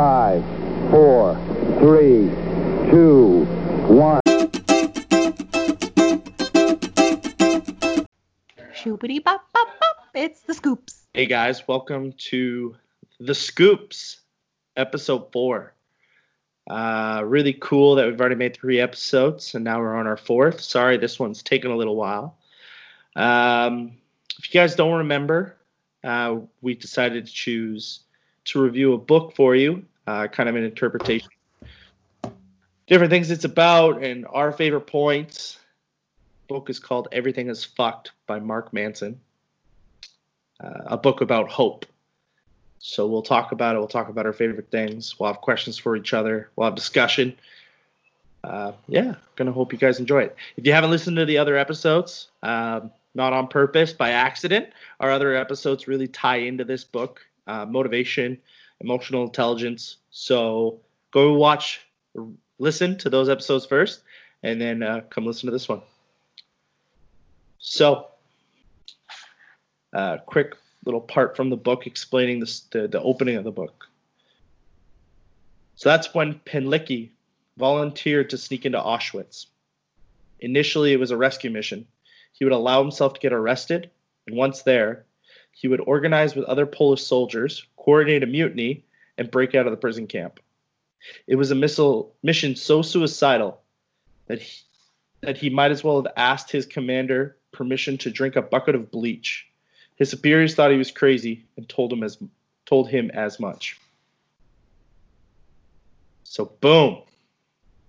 Five, four, three, two, one. Shoopity bop bop bop. It's the scoops. Hey guys, welcome to the Scoops, episode four. Uh, really cool that we've already made three episodes, and now we're on our fourth. Sorry, this one's taken a little while. Um, if you guys don't remember, uh, we decided to choose to review a book for you, uh, kind of an interpretation, different things it's about, and our favorite points. book is called Everything is Fucked by Mark Manson, uh, a book about hope. So we'll talk about it. We'll talk about our favorite things. We'll have questions for each other. We'll have discussion. Uh, yeah, gonna hope you guys enjoy it. If you haven't listened to the other episodes, um, not on purpose, by accident, our other episodes really tie into this book: uh, motivation, emotional intelligence. So go watch, listen to those episodes first, and then uh, come listen to this one. So, uh, quick little part from the book explaining this, the, the opening of the book. So that's when Pilecki volunteered to sneak into Auschwitz. Initially, it was a rescue mission. He would allow himself to get arrested, and once there, he would organize with other Polish soldiers, coordinate a mutiny, and break out of the prison camp. It was a missile mission so suicidal that he, that he might as well have asked his commander permission to drink a bucket of bleach. His superiors thought he was crazy and told him as told him as much. So boom,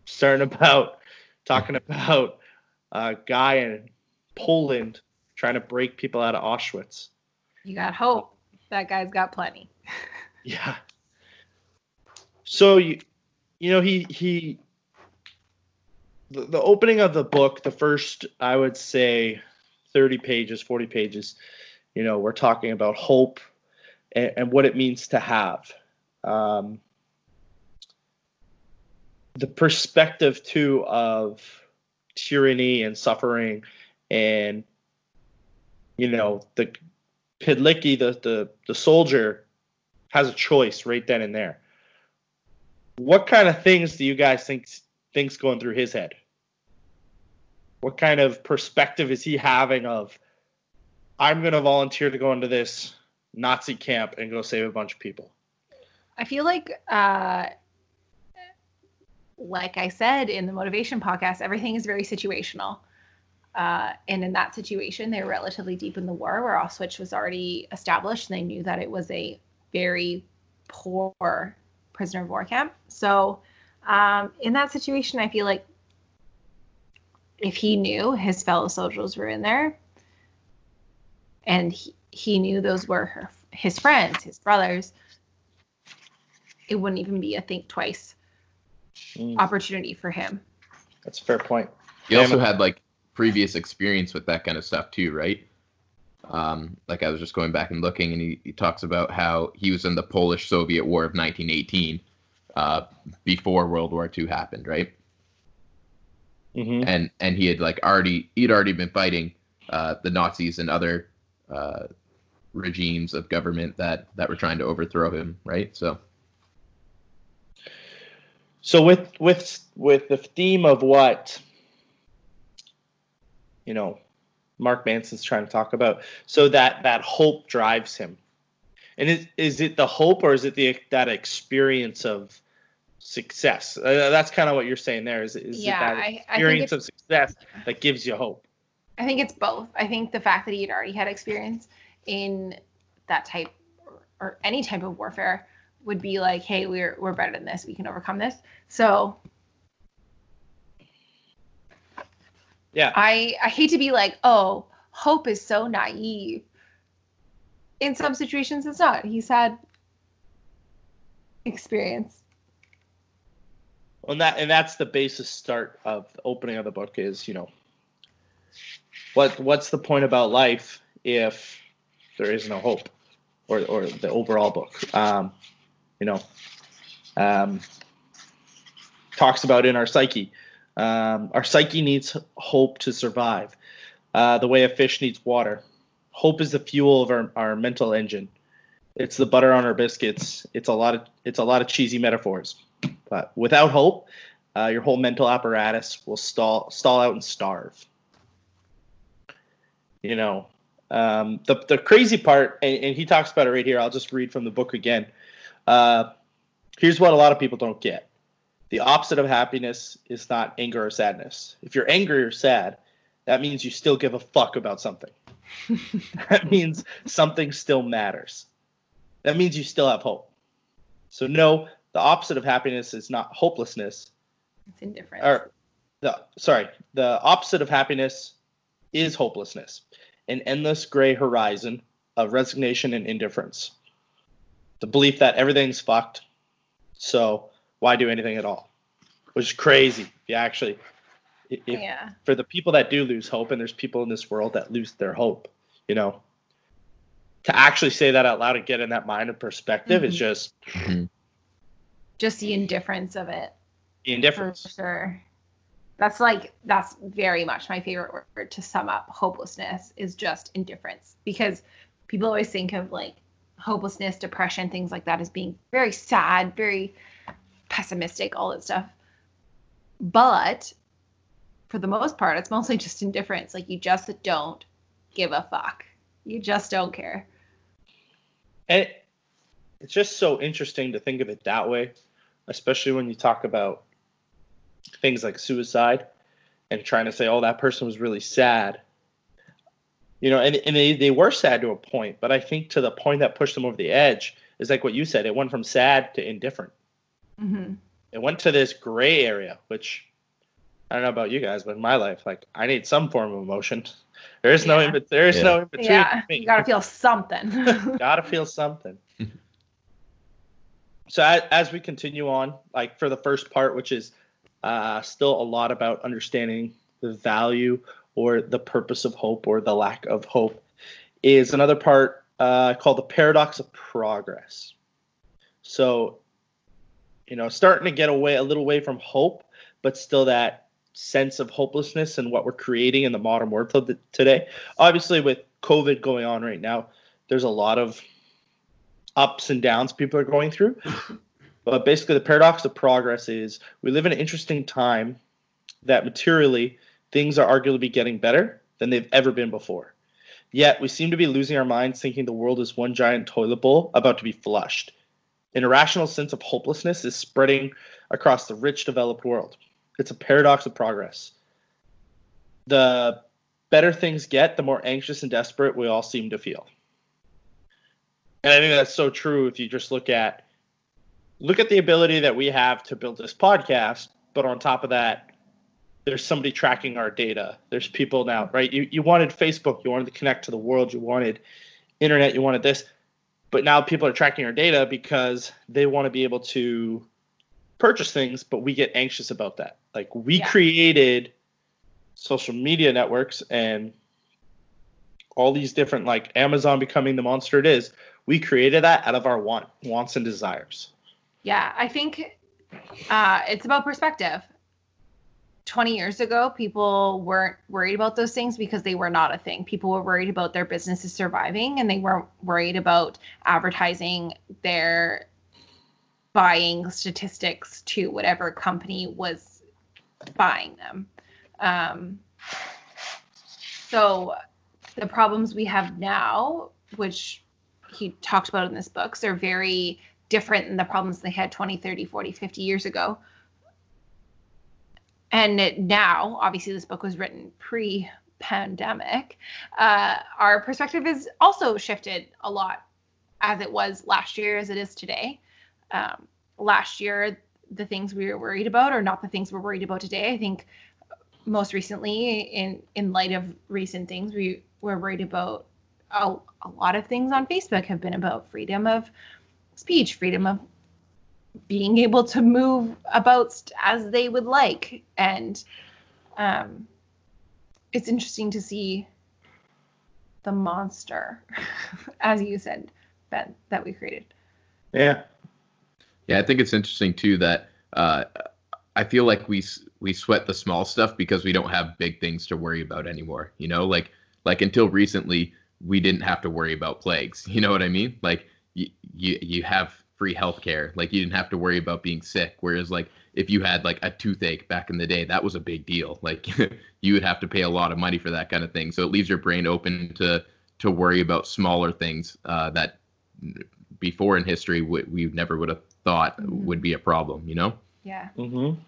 starting about talking about a guy in Poland trying to break people out of Auschwitz. You got hope. That guy's got plenty. Yeah. So you you know he he the, the opening of the book, the first I would say 30 pages, 40 pages, you know, we're talking about hope and, and what it means to have. Um, the perspective too of tyranny and suffering and you know the Pilecki, the, the the soldier has a choice right then and there. What kind of things do you guys think thinks going through his head? What kind of perspective is he having of i'm going to volunteer to go into this nazi camp and go save a bunch of people? I feel like, uh, like I said in the motivation podcast, everything is very situational. Uh, and in that situation, they were relatively deep in the war where Auschwitz was already established, and they knew that it was a very poor prisoner of war camp. So, um, in that situation, I feel like if he knew his fellow soldiers were in there, and he, he knew those were her, his friends, his brothers, it wouldn't even be a think twice Mm, opportunity for him. that's a fair point He also had like previous experience with that kind of stuff too, right? Um, like I was just going back and looking, and he, he talks about how he was in the Polish-Soviet War of 1918 uh, before World War II happened, right? Mhm. And and he had like already he'd already been fighting uh, the Nazis and other uh, regimes of government that that were trying to overthrow him, right? So So with with with the theme of what you know Mark Manson's trying to talk about, so that that hope drives him, and is is it the hope or is it the that experience of success? Uh, that's kind of what you're saying there. Is, is Yeah, it that I- I experience of success that gives you hope? I think it's both. I think the fact that he had already had experience in that type or, or any type of warfare would be like, hey, we're we're better than this. We can overcome this. So Yeah. I I hate to be like, oh, hope is so naive. In some situations, it's not. He's had experience. and that and that's the basis start of the opening of the book is you know what what's the point about life if there is no hope or or the overall book um you know um talks about in our psyche um our psyche needs hope to survive uh the way a fish needs water hope is the fuel of our, our mental engine It's the butter on our biscuits. It's a lot of it's a lot of cheesy metaphors. But without hope, uh, your whole mental apparatus will stall stall out and starve. You know, um, the the crazy part, and, and, he talks about it right here. I'll just read from the book again. Uh, here's what a lot of people don't get: the opposite of happiness is not anger or sadness. If you're angry or sad, that means you still give a fuck about something. that means something still matters. That means you still have hope. So no, the opposite of happiness is not hopelessness. It's indifference. Or the sorry, the opposite of happiness is hopelessness an endless gray horizon of resignation and indifference. The belief that everything's fucked, so why do anything at all? Which is crazy. If you actually, if, yeah. For the people that do lose hope, and there's people in this world that lose their hope, you know, to actually say that out loud and get in that mind of perspective mm-hmm. is just, mm-hmm. just the indifference of it. The indifference. For sure. That's like that's very much my favorite word to sum up hopelessness is just indifference because people always think of like hopelessness, depression, things like that as being very sad, very pessimistic, all that stuff. But for the most part, it's mostly just indifference. Like you just don't give a fuck. You just don't care. And it's just so interesting to think of it that way, especially when you talk about things like suicide and trying to say, oh, that person was really sad. You know, and, and they, they were sad to a point, but I think to the point that pushed them over the edge is like what you said. It went from sad to indifferent. Mm-hmm. It went to this gray area, which I don't know about you guys, but in my life, like I need some form of emotion. There is yeah. no in, there is yeah. no in between. Yeah, you gotta feel something. gotta feel something. so as, as we continue on, like for the first part, which is uh, still a lot about understanding the value or the purpose of hope or the lack of hope is another part uh, called the paradox of progress. So, you know, starting to get away a little away from hope, but still that sense of hopelessness and what we're creating in the modern world today. Obviously, with COVID going on right now, there's a lot of ups and downs people are going through. But basically, the paradox of progress is we live in an interesting time that materially things are arguably getting better than they've ever been before. Yet we seem to be losing our minds thinking the world is one giant toilet bowl about to be flushed. An irrational sense of hopelessness is spreading across the rich, developed world. It's a paradox of progress. The better things get, the more anxious and desperate we all seem to feel. And I think that's so true if you just look at look at the ability that we have to build this podcast, but on top of that, there's somebody tracking our data. There's people now, right? You you wanted Facebook, you wanted to connect to the world, you wanted internet, you wanted this, but now people are tracking our data because they want to be able to purchase things, but we get anxious about that. Like we yeah. created social media networks and all these different like Amazon becoming the monster it is. We created that out of our want, wants and desires. Yeah, I think uh, it's about perspective. 20 years ago, people weren't worried about those things because they were not a thing. People were worried about their businesses surviving and they weren't worried about advertising their buying statistics to whatever company was buying them. Um, so the problems we have now, which he talked about in this book, are very different than the problems they had 20, 30, 40, 50 years ago. And now, obviously, this book was written pre pandemic. Uh, our perspective has also shifted a lot as it was last year, as it is today. Um, last year, the things we were worried about are not the things we're worried about today. I think most recently, in in light of recent things, we were worried about a, a lot of things on Facebook have been about freedom of speech, freedom of being able to move about as they would like. And um, it's interesting to see the monster, as you said, Ben, that we created. Yeah. Yeah, I think it's interesting too that uh, I feel like we we sweat the small stuff because we don't have big things to worry about anymore. You know, like like until recently we didn't have to worry about plagues. You know what I mean? Like you you, you have free healthcare. Like you didn't have to worry about being sick. Whereas like if you had like a toothache back in the day, that was a big deal. Like you would have to pay a lot of money for that kind of thing. So it leaves your brain open to to worry about smaller things uh, that before in history we, we never would have thought Mhm. would be a problem. You know? Yeah. Mm-hmm.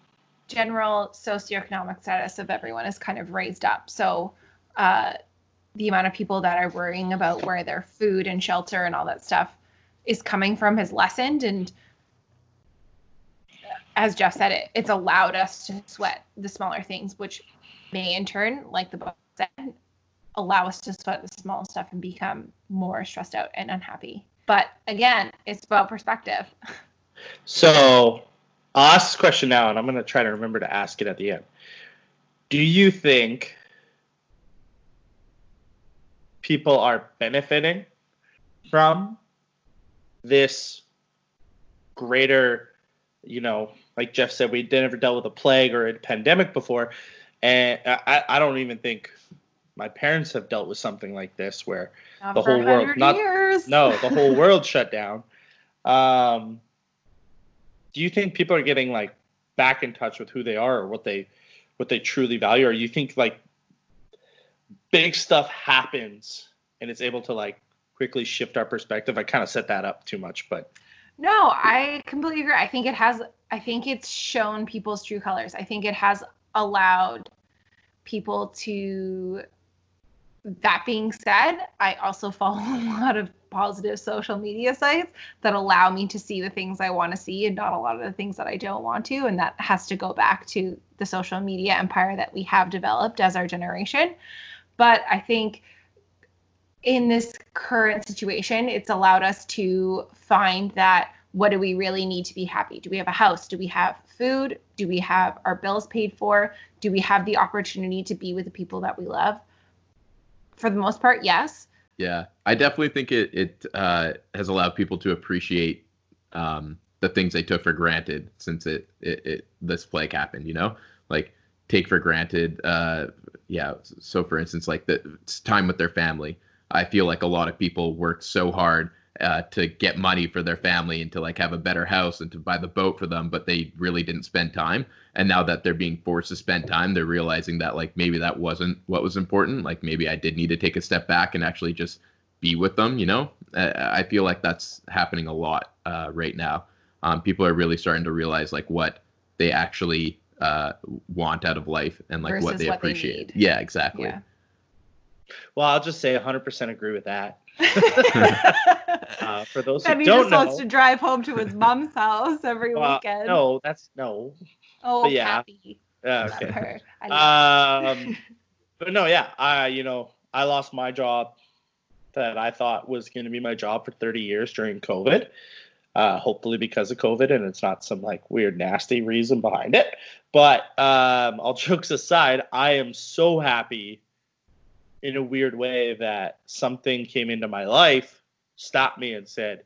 general socioeconomic status of everyone is kind of raised up. So uh, the amount of people that are worrying about where their food and shelter and all that stuff is coming from has lessened. And as Jeff said, it it's allowed us to sweat the smaller things, which may in turn, like the book said, allow us to sweat the small stuff and become more stressed out and unhappy. But again, it's about perspective. So I'll ask this question now, and I'm going to try to remember to ask it at the end. Do you think people are benefiting from this greater, you know, like Jeff said, we never dealt with a plague or a pandemic before. And I, I don't even think my parents have dealt with something like this where Not The whole world, not- years. no, the whole world shut down. Um, do you think people are getting like back in touch with who they are or what they what they truly value, or you think like big stuff happens and it's able to like quickly shift our perspective? I kind of set that up too much, but No, I completely agree. I think it has I think it's shown people's true colors. I think it has allowed people to that being said, I also follow a lot of positive social media sites that allow me to see the things I want to see and not a lot of the things that I don't want to. And that has to go back to the social media empire that we have developed as our generation. But I think in this current situation, it's allowed us to find that what do we really need to be happy? Do we have a house? Do we have food? Do we have our bills paid for? Do we have the opportunity to be with the people that we love? For the most part, yes. Yeah, I definitely think it it uh, has allowed people to appreciate um, the things they took for granted since it, it it this plague happened. You know, like take for granted. Uh, yeah. So for instance, like the time with their family. I feel like a lot of people worked so hard uh, to get money for their family and to like have a better house and to buy the boat for them, but they really didn't spend time. And now that they're being forced to spend time, they're realizing that like maybe that wasn't what was important. Like maybe I did need to take a step back and actually just be with them. You know, I, I feel like that's happening a lot uh, right now. Um, people are really starting to realize like what they actually uh, want out of life and like what they what appreciate. need. yeah, exactly. Yeah. Well, I'll just say 100% agree with that. Uh, for those who and he don't just wants to drive home to his mom's house every well, weekend. no, that's no. oh, but yeah. Cappy. Yeah, Love her. Um, but no, yeah, I you know I lost my job that I thought was going to be my job for 30 years during COVID. Uh, hopefully because of COVID, and it's not some like weird nasty reason behind it. But um, all jokes aside, I am so happy in a weird way that something came into my life, stopped me, and said,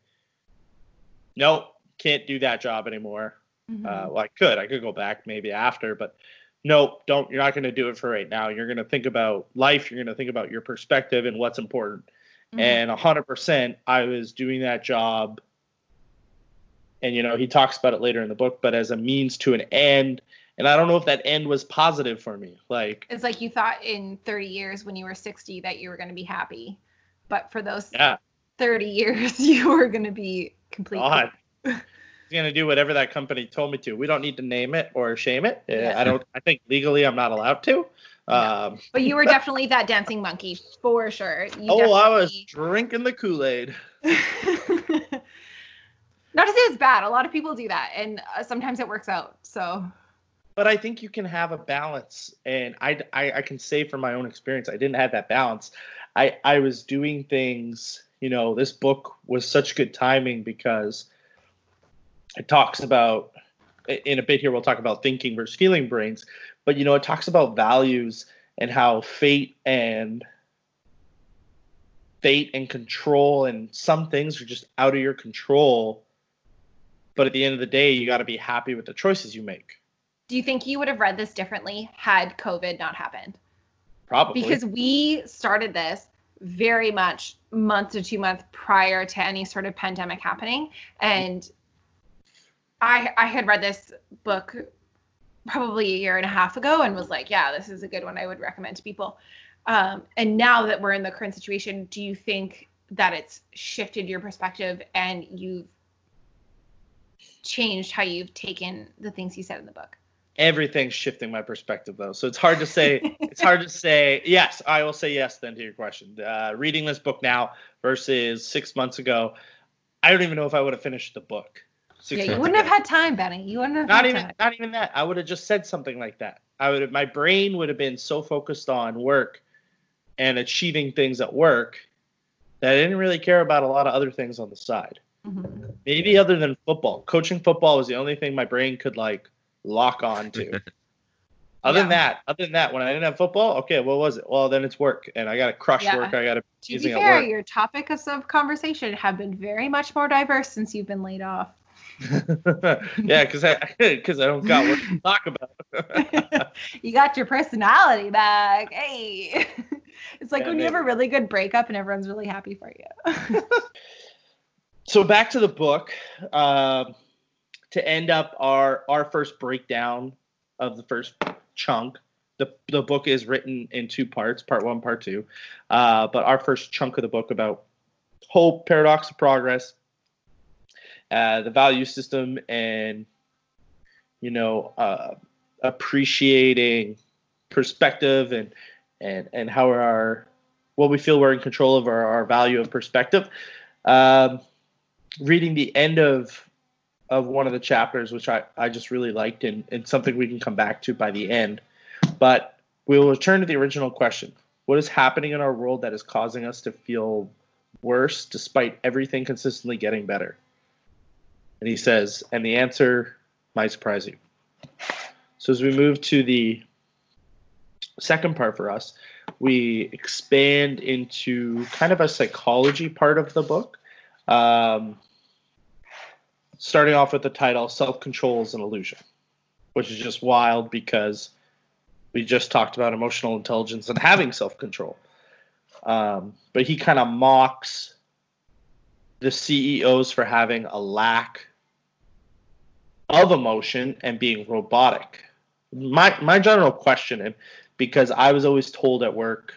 "Nope, can't do that job anymore." Mhm. Uh, well, I could. I could go back maybe after, but nope, don't. You're not going to do it for right now. You're going to think about life. You're going to think about your perspective and what's important. Mhm. And 100%, I was doing that job. And, you know, he talks about it later in the book, but as a means to an end. And I don't know if that end was positive for me. Like, It's like you thought in 30 years when you were 60 that you were going to be happy. But for those yeah, 30 years, you were going to be completely. God. Going to do whatever that company told me to. We don't need to name it or shame it. Uh, Yeah. I don't, I think legally I'm not allowed to. No. Um, But you were definitely that dancing monkey for sure. You oh, I was drinking the Kool Aid. Not to say it's bad. A lot of people do that, and uh, sometimes it works out. So but I think you can have a balance, and I, I, I can say from my own experience, I didn't have that balance. I, I was doing things, you know, this book was such good timing because it talks about, in a bit here, we'll talk about thinking versus feeling brains, but, you know, it talks about values and how fate and fate and control and some things are just out of your control. But at the end of the day, you got to be happy with the choices you make. Do you think you would have read this differently had COVID not happened? Probably. Because we started this very much month to two months prior to any sort of pandemic happening. And I I had read this book probably a year and a half ago and was like, yeah, this is a good one. I would recommend to people. Um, and now that we're in the current situation, do you think that it's shifted your perspective and you've changed how you've taken the things you said in the book? Everything's shifting my perspective though, so it's hard to say. it's hard to say. Yes, I will say yes then to your question. Uh, reading this book now versus six months ago, I don't even know if I would have finished the book. Yeah, you wouldn't have had time, Benny. You wouldn't have not had even time. not even that. I would have just said something like that. I would have my brain would have been so focused on work and achieving things at work that I didn't really care about a lot of other things on the side. Mhm. Maybe other than football. Coaching football was the only thing my brain could like lock on to. other than that, other than that, when I didn't have football, okay, what was it? Well, then it's work, and I got to crush Yeah. work. I got to To be using fair, work. your topics of conversation have been very much more diverse since you've been laid off. yeah, because I because I don't got what to talk about. you got your personality back. Hey. It's like Yeah, when you have a really good breakup and everyone's really happy for you. so back to the book um, to end up our our first breakdown of the first chunk. The, the book is written in two parts part one part two. Uh, but our first chunk of the book about hope paradox of progress uh, the value system and you know uh, appreciating perspective and and and how our what we feel we're in control of our, our value of perspective. Um, reading the end of of one of the chapters, which I, I just really liked, and, and something we can come back to by the end. But we will return to the original question: What is happening in our world that is causing us to feel worse, despite everything consistently getting better? And he says, and the answer might surprise you. So as we move to the second part for us, we expand into kind of a psychology part of the book. Um, starting off with the title Self Control is an Illusion, which is just wild because we just talked about emotional intelligence and having self control. Um, but he kind of mocks the CEOs for having a lack of emotion and being robotic. My my general question, and because I was always told at work,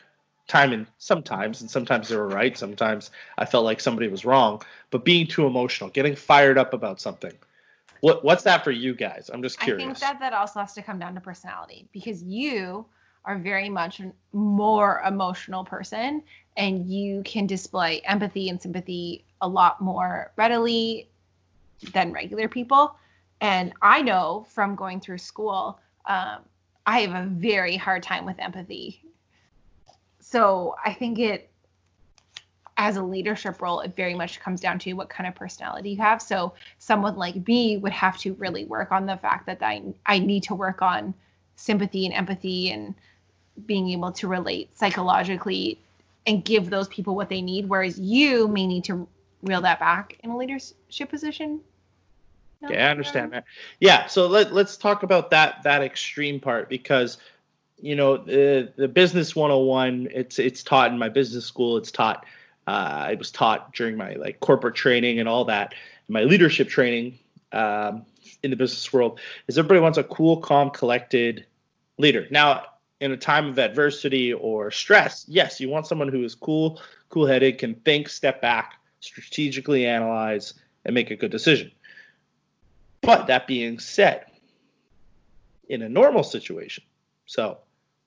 time and sometimes, and sometimes they were right, sometimes I felt like somebody was wrong, but being too emotional, getting fired up about something. What what's that for you guys? I'm just curious. I think that that also has to come down to personality because you are very much a more emotional person and you can display empathy and sympathy a lot more readily than regular people. And I know from going through school, um, I have a very hard time with empathy. So I think it, as a leadership role, it very much comes down to what kind of personality you have. So someone like me would have to really work on the fact that I I need to work on sympathy and empathy and being able to relate psychologically and give those people what they need. Whereas you may need to reel that back in a leadership position. No? Yeah, I understand that. Yeah, so let let's talk about that that extreme part because you know the the business 101 it's it's taught in my business school. It's taught uh, it was taught during my like corporate training and all that my leadership training um, in the business world is everybody wants a cool calm collected leader. Now in a time of adversity or stress yes you want someone who is cool cool headed can think step back strategically analyze and make a good decision. But that being said, in a normal situation, so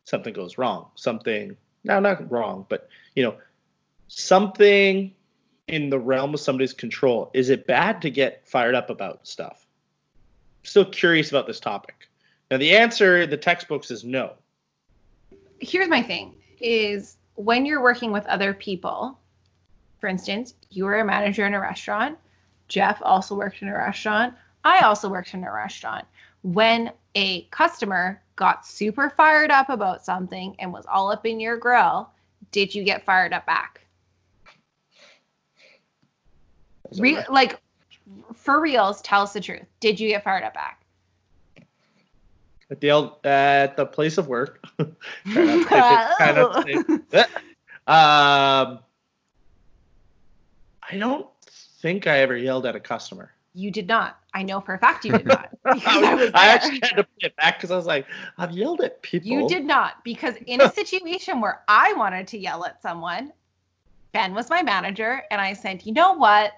something goes wrong, something, no, not wrong, but, you know, something in the realm of somebody's control, is it bad to get fired up about stuff? I'm Still curious about this topic. Now, the answer in the textbooks is no. here's my thing is when you're working with other people for instance you were a manager in a restaurant jeff also worked in a restaurant i also worked in a restaurant when a customer got super fired up about something and was all up in your grill did you get fired up back Re- right? like for reals tell us the truth did you get fired up back At the, el- at the place of work. Try not to say- try not to say- Um, I don't think I ever yelled at a customer. You did not. I know for a fact you did not. I was I actually had to put it back because I was like, I've yelled at people. You did not, because in a situation where I wanted to yell at someone, Ben was my manager, and I said, you know what?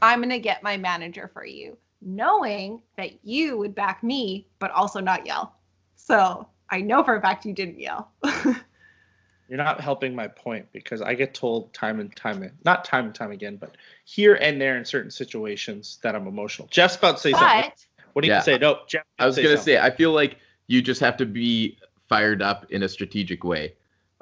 I'm going to get my manager for you, knowing that you would back me, but also not yell. So I know for a fact you didn't yell. You're not helping my point because I get told time and time, not time and time again, but here and there in certain situations that I'm emotional. Jeff's about to say something. What do you Yeah. say? No, Jeff. I was gonna something. say, I feel like you just have to be fired up in a strategic way,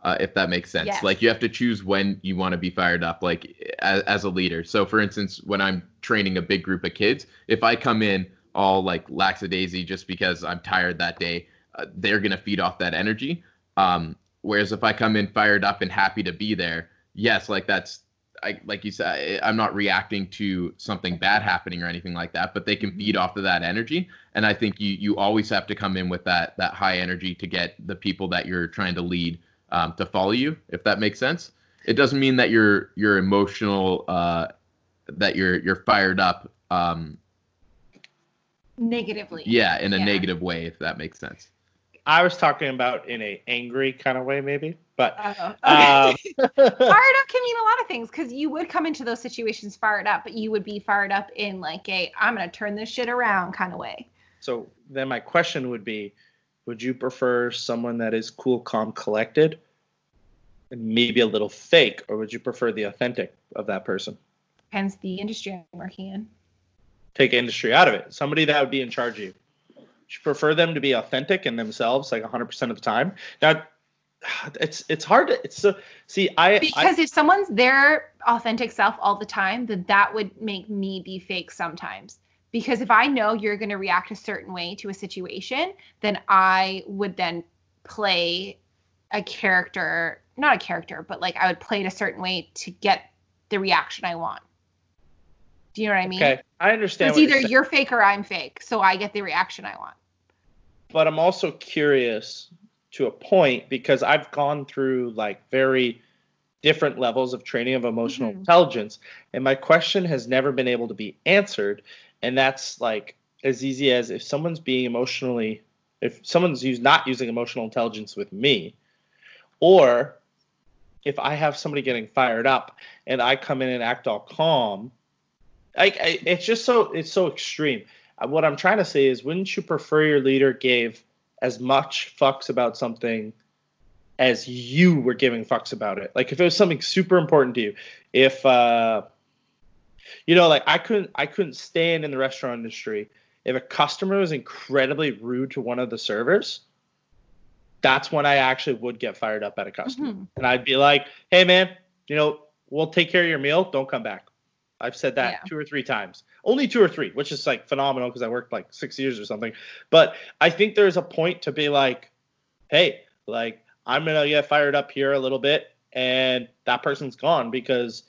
uh, if that makes sense. Yes. Like you have to choose when you want to be fired up, like as, as a leader. So, for instance, when I'm training a big group of kids, if I come in all like lackadaisy just because I'm tired that day, uh, they're gonna feed off that energy. Um, whereas if I come in fired up and happy to be there, yes, like that's I, like you said, I'm not reacting to something bad happening or anything like that, but they can feed off of that energy. And I think you you always have to come in with that that high energy to get the people that you're trying to lead um, to follow you, if that makes sense. It doesn't mean that you're you're emotional, uh, that you're you're fired up. Um, negatively. yeah, in a Yeah. negative way, if that makes sense. I was talking about in a angry kind of way, maybe, but Oh, um, fired up can mean a lot of things because you would come into those situations fired up, but you would be fired up in like a I'm gonna turn this shit around kind of way. so then my question would be, would you prefer someone that is cool, calm, collected, and maybe a little fake, or would you prefer the authentic of that person? Hence the industry I'm working in. Take industry out of it. Somebody that would be in charge of you. Prefer them to be authentic and themselves like 100% of the time? Now, it's it's hard to it's so see I I- Because if someone's their authentic self all the time, then that would make me be fake sometimes. Because if I know you're going to react a certain way to a situation, then I would then play a character, not a character, but like I would play it a certain way to get the reaction I want. Do you know what I mean? okay I understand. it's what you're either you're fake or I'm fake, so I get the reaction I want. But I'm also curious to a point because I've gone through like very different levels of training of emotional Mhm. intelligence and my question has never been able to be answered and that's like as easy as if someone's being emotionally if someone's use, not using emotional intelligence with me or if I have somebody getting fired up and I come in and act all calm like it's just so it's so extreme what I'm trying to say is, wouldn't you prefer your leader gave as much fucks about something as you were giving fucks about it? Like if it was something super important to you, if uh, you know, like I couldn't I couldn't stand in the restaurant industry if a customer was incredibly rude to one of the servers. That's when I actually would get fired up at a customer, Mhm. and I'd be like, "Hey, man, you know, we'll take care of your meal. Don't come back." I've said that Yeah. two or three times. Only two or three, which is like phenomenal because I worked like six years or something. But I think there's a point to be like, hey, like I'm gonna get fired up here a little bit, and that person's gone because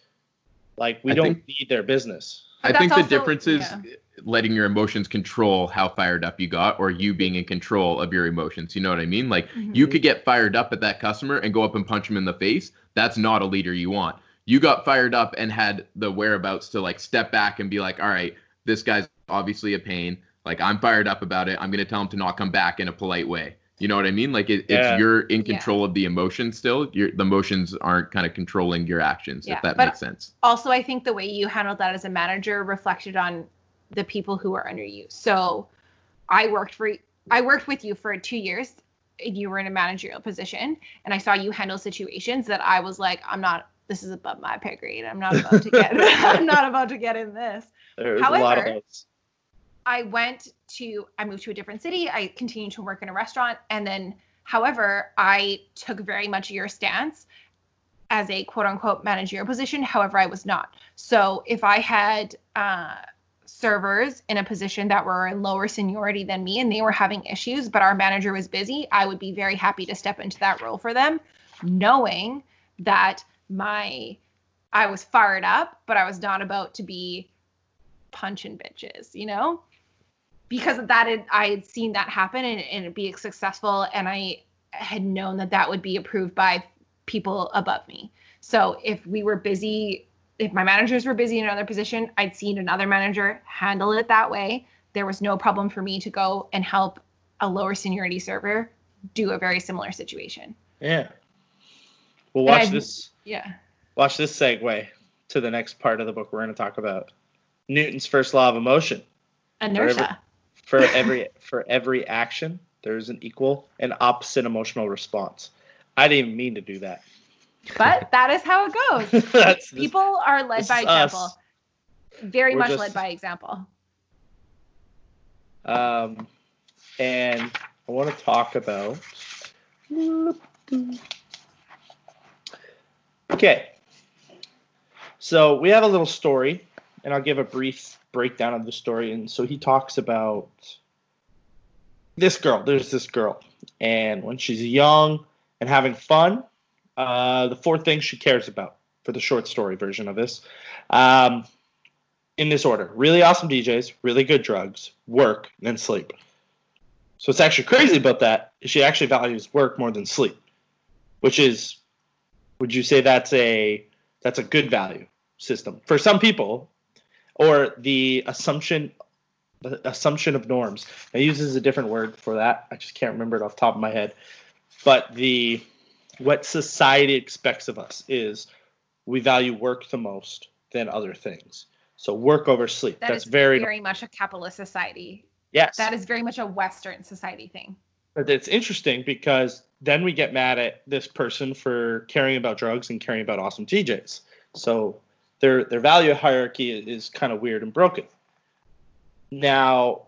like we I don't think- need their business. I think the also- difference is yeah. letting your emotions control how fired up you got, or you being in control of your emotions. You know what I mean? Like Mhm. you could get fired up at that customer and go up and punch him in the face. That's not a leader you want. You got fired up and had the whereabouts to like step back and be like, all right, this guy's obviously a pain. Like I'm fired up about it. I'm gonna tell him to not come back in a polite way. You know what I mean? Like it, Yeah. it's you're in Yeah. control of the emotions still. Your the emotions aren't kind of controlling your actions. Yeah, if that but- makes sense. also i think the way you handled that as a manager reflected on the people who are under you so i worked for i worked with you for two years and you were in a managerial position and i saw you handle situations that i was like i'm not this is above my pay grade i'm not about to get i'm not about to get in this There's a lot of However. I went to I moved to a different city. I continued to work in a restaurant and then however, I took very much your stance as a quote unquote managerial position. However, I was not. So if I had uh, servers in a position that were in lower seniority than me and they were having issues, but our manager was busy, I would be very happy to step into that role for them, knowing that my I was fired up, but I was not about to be punching bitches, you know? Because of that, it, I had seen that happen and, and be successful, and I had known that that would be approved by people above me. So if we were busy, if my managers were busy in another position, I'd seen another manager handle it that way. There was no problem for me to go and help a lower seniority server do a very similar situation. Yeah. Well, watch this. Yeah. Watch this segue to the next part of the book we're going to talk about. Newton's first law of emotion. Inertia. For every for every action, there is an equal and opposite emotional response. I didn't even mean to do that. But that is how it goes. That's this- People are led by is us. example. Very We're much just- led by example. Um, and I want to talk about. Okay. So we have a little story, and I'll give a brief breakdown of the story. And so he talks about this girl. There's this girl, and when she's young and having fun, uh, the four things she cares about for the short story version of this. Um, in this order really awesome DJs, really good drugs, work, and then sleep. So what's actually crazy about that is she actually values work more than sleep, which is, would you say that's a that's a good value system for some people, or the assumption the assumption of norms. I uses a different word for that. I just can't remember it off the top of my head. But the what society expects of us is we value work the most than other things. So work over sleep. That That's is very, very much a capitalist society. yes. That is very much a Western society thing. But it's interesting because then we get mad at this person for caring about drugs and caring about awesome DJs. So their their value hierarchy is kind of weird and broken. Now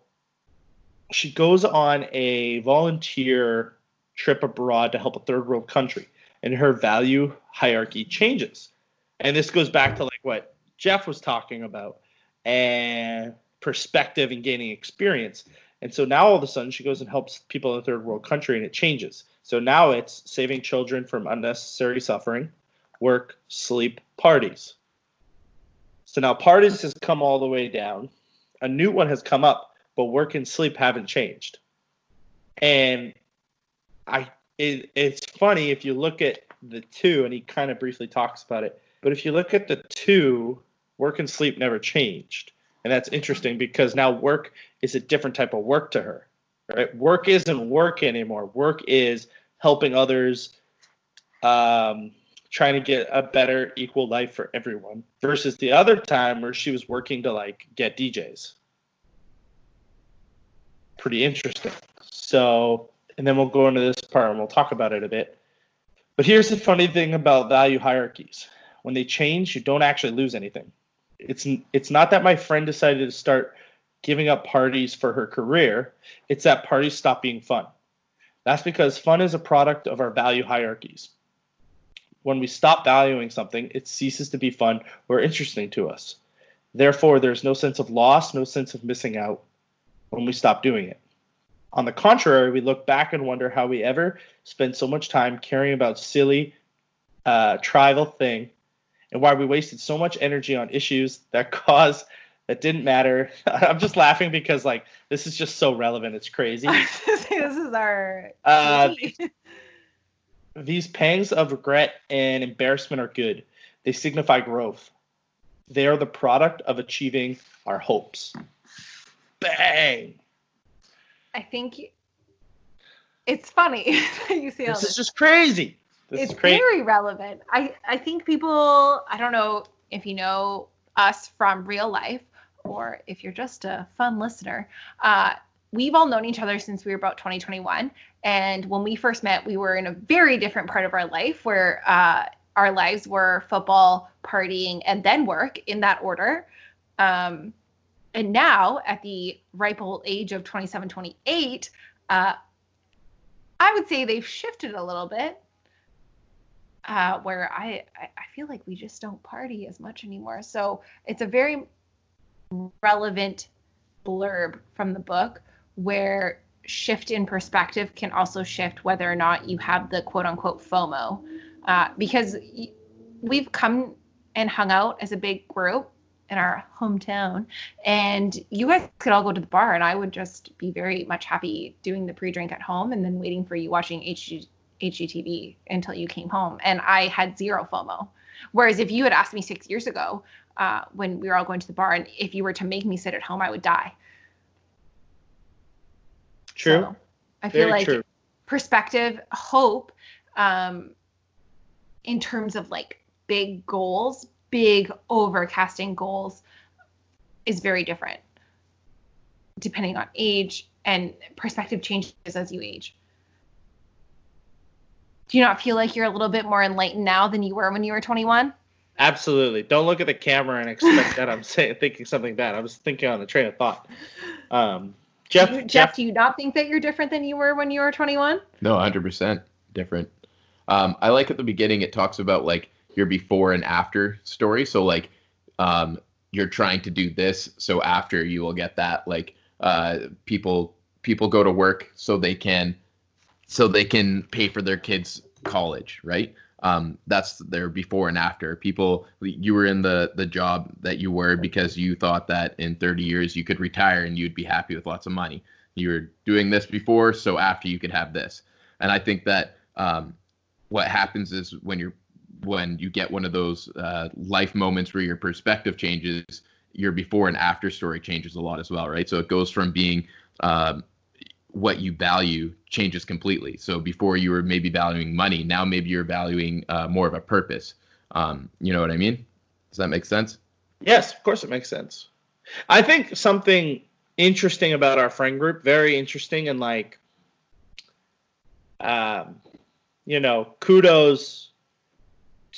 she goes on a volunteer trip abroad to help a third world country and her value hierarchy changes. And this goes back to like what Jeff was talking about and perspective and gaining experience. And so now all of a sudden she goes and helps people in a third world country and it changes. So now it's saving children from unnecessary suffering, work, sleep, parties. So now parties has come all the way down. A new one has come up, but work and sleep haven't changed. And I it, it's funny if you look at the two and he kind of briefly talks about it. But if you look at the two, work and sleep never changed. And that's interesting because now work is a different type of work to her. Right? Work isn't work anymore. Work is helping others, um, trying to get a better equal life for everyone. Versus the other time where she was working to like get DJs. Pretty interesting. So, and then we'll go into this part and we'll talk about it a bit. But here's the funny thing about value hierarchies. When they change, you don't actually lose anything. It's it's not that my friend decided to start giving up parties for her career. It's that parties stop being fun. That's because fun is a product of our value hierarchies. When we stop valuing something, it ceases to be fun or interesting to us. Therefore, there's no sense of loss, no sense of missing out when we stop doing it. On the contrary, we look back and wonder how we ever spent so much time caring about silly, uh, trivial thing, and why we wasted so much energy on issues that cause that didn't matter. I'm just laughing because like this is just so relevant. It's crazy. this is our. Uh, These pangs of regret and embarrassment are good. They signify growth. They are the product of achieving our hopes. Bang! I think it's funny that you all This this. is just crazy. This it's is crazy. very relevant. I I think people. I don't know if you know us from real life or if you're just a fun listener. Uh, we've all known each other since we were about 2021, and when we first met, we were in a very different part of our life where uh, our lives were football, partying, and then work in that order. Um, and now, at the ripe old age of 27, 28, uh, I would say they've shifted a little bit. Uh, where I, I feel like we just don't party as much anymore. So it's a very relevant blurb from the book where shift in perspective can also shift whether or not you have the quote unquote FOMO. Uh, because we've come and hung out as a big group in our hometown, and you guys could all go to the bar, and I would just be very much happy doing the pre drink at home and then waiting for you watching HG- HGTV until you came home. And I had zero FOMO. Whereas if you had asked me six years ago, uh, when we were all going to the bar, and if you were to make me sit at home, I would die. True. So, I feel Very like true. perspective, hope, um, in terms of like big goals, big overcasting goals, is very different depending on age and perspective changes as you age. Do you not feel like you're a little bit more enlightened now than you were when you were 21? Absolutely. Don't look at the camera and expect that I'm saying thinking something bad. I was thinking on the train of thought. Um, Jeff, do you, Jeff, Jeff, do you not think that you're different than you were when you were 21? No, 100% different. Um, I like at the beginning it talks about like your before and after story. So like um, you're trying to do this, so after you will get that. Like uh, people people go to work so they can so they can pay for their kids' college, right? Um, that's their before and after. People, you were in the the job that you were because you thought that in 30 years you could retire and you'd be happy with lots of money. You were doing this before, so after you could have this. And I think that um, what happens is when you're when you get one of those uh, life moments where your perspective changes, your before and after story changes a lot as well, right? So it goes from being um, what you value changes completely. So before you were maybe valuing money, now maybe you're valuing uh, more of a purpose. Um, you know what I mean? Does that make sense? Yes, of course it makes sense. I think something interesting about our friend group, very interesting, and like, um, you know, kudos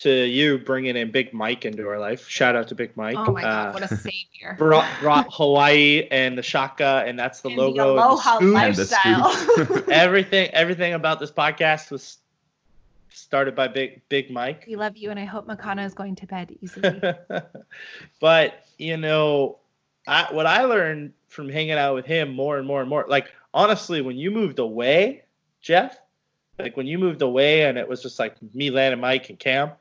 to you bringing in Big Mike into our life. Shout out to Big Mike. Oh my god, Uh, what a savior! brought, brought Hawaii and the shaka, and that's the And logo. the and the aloha. And the lifestyle. everything, everything about this podcast was started by Big Big Mike. we love you, and I hope Makana is going to bed easily. but you know, I, what I learned from hanging out with him more and more and more, like honestly, when you moved away, Jeff, like when you moved away and it was just like me, Landon, Mike, and Cam,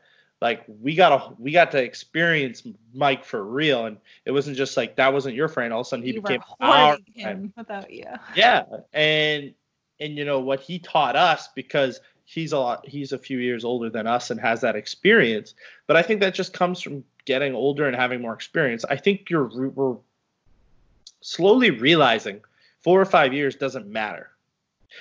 like we got a we got to experience Mike for real, and it wasn't just like that wasn't your friend. All of a sudden, he you became our friend. without you. Yeah, and and you know what he taught us because he's a lot he's a few years older than us and has that experience. But I think that just comes from getting older and having more experience. I think you're we're slowly realizing four or five years doesn't matter.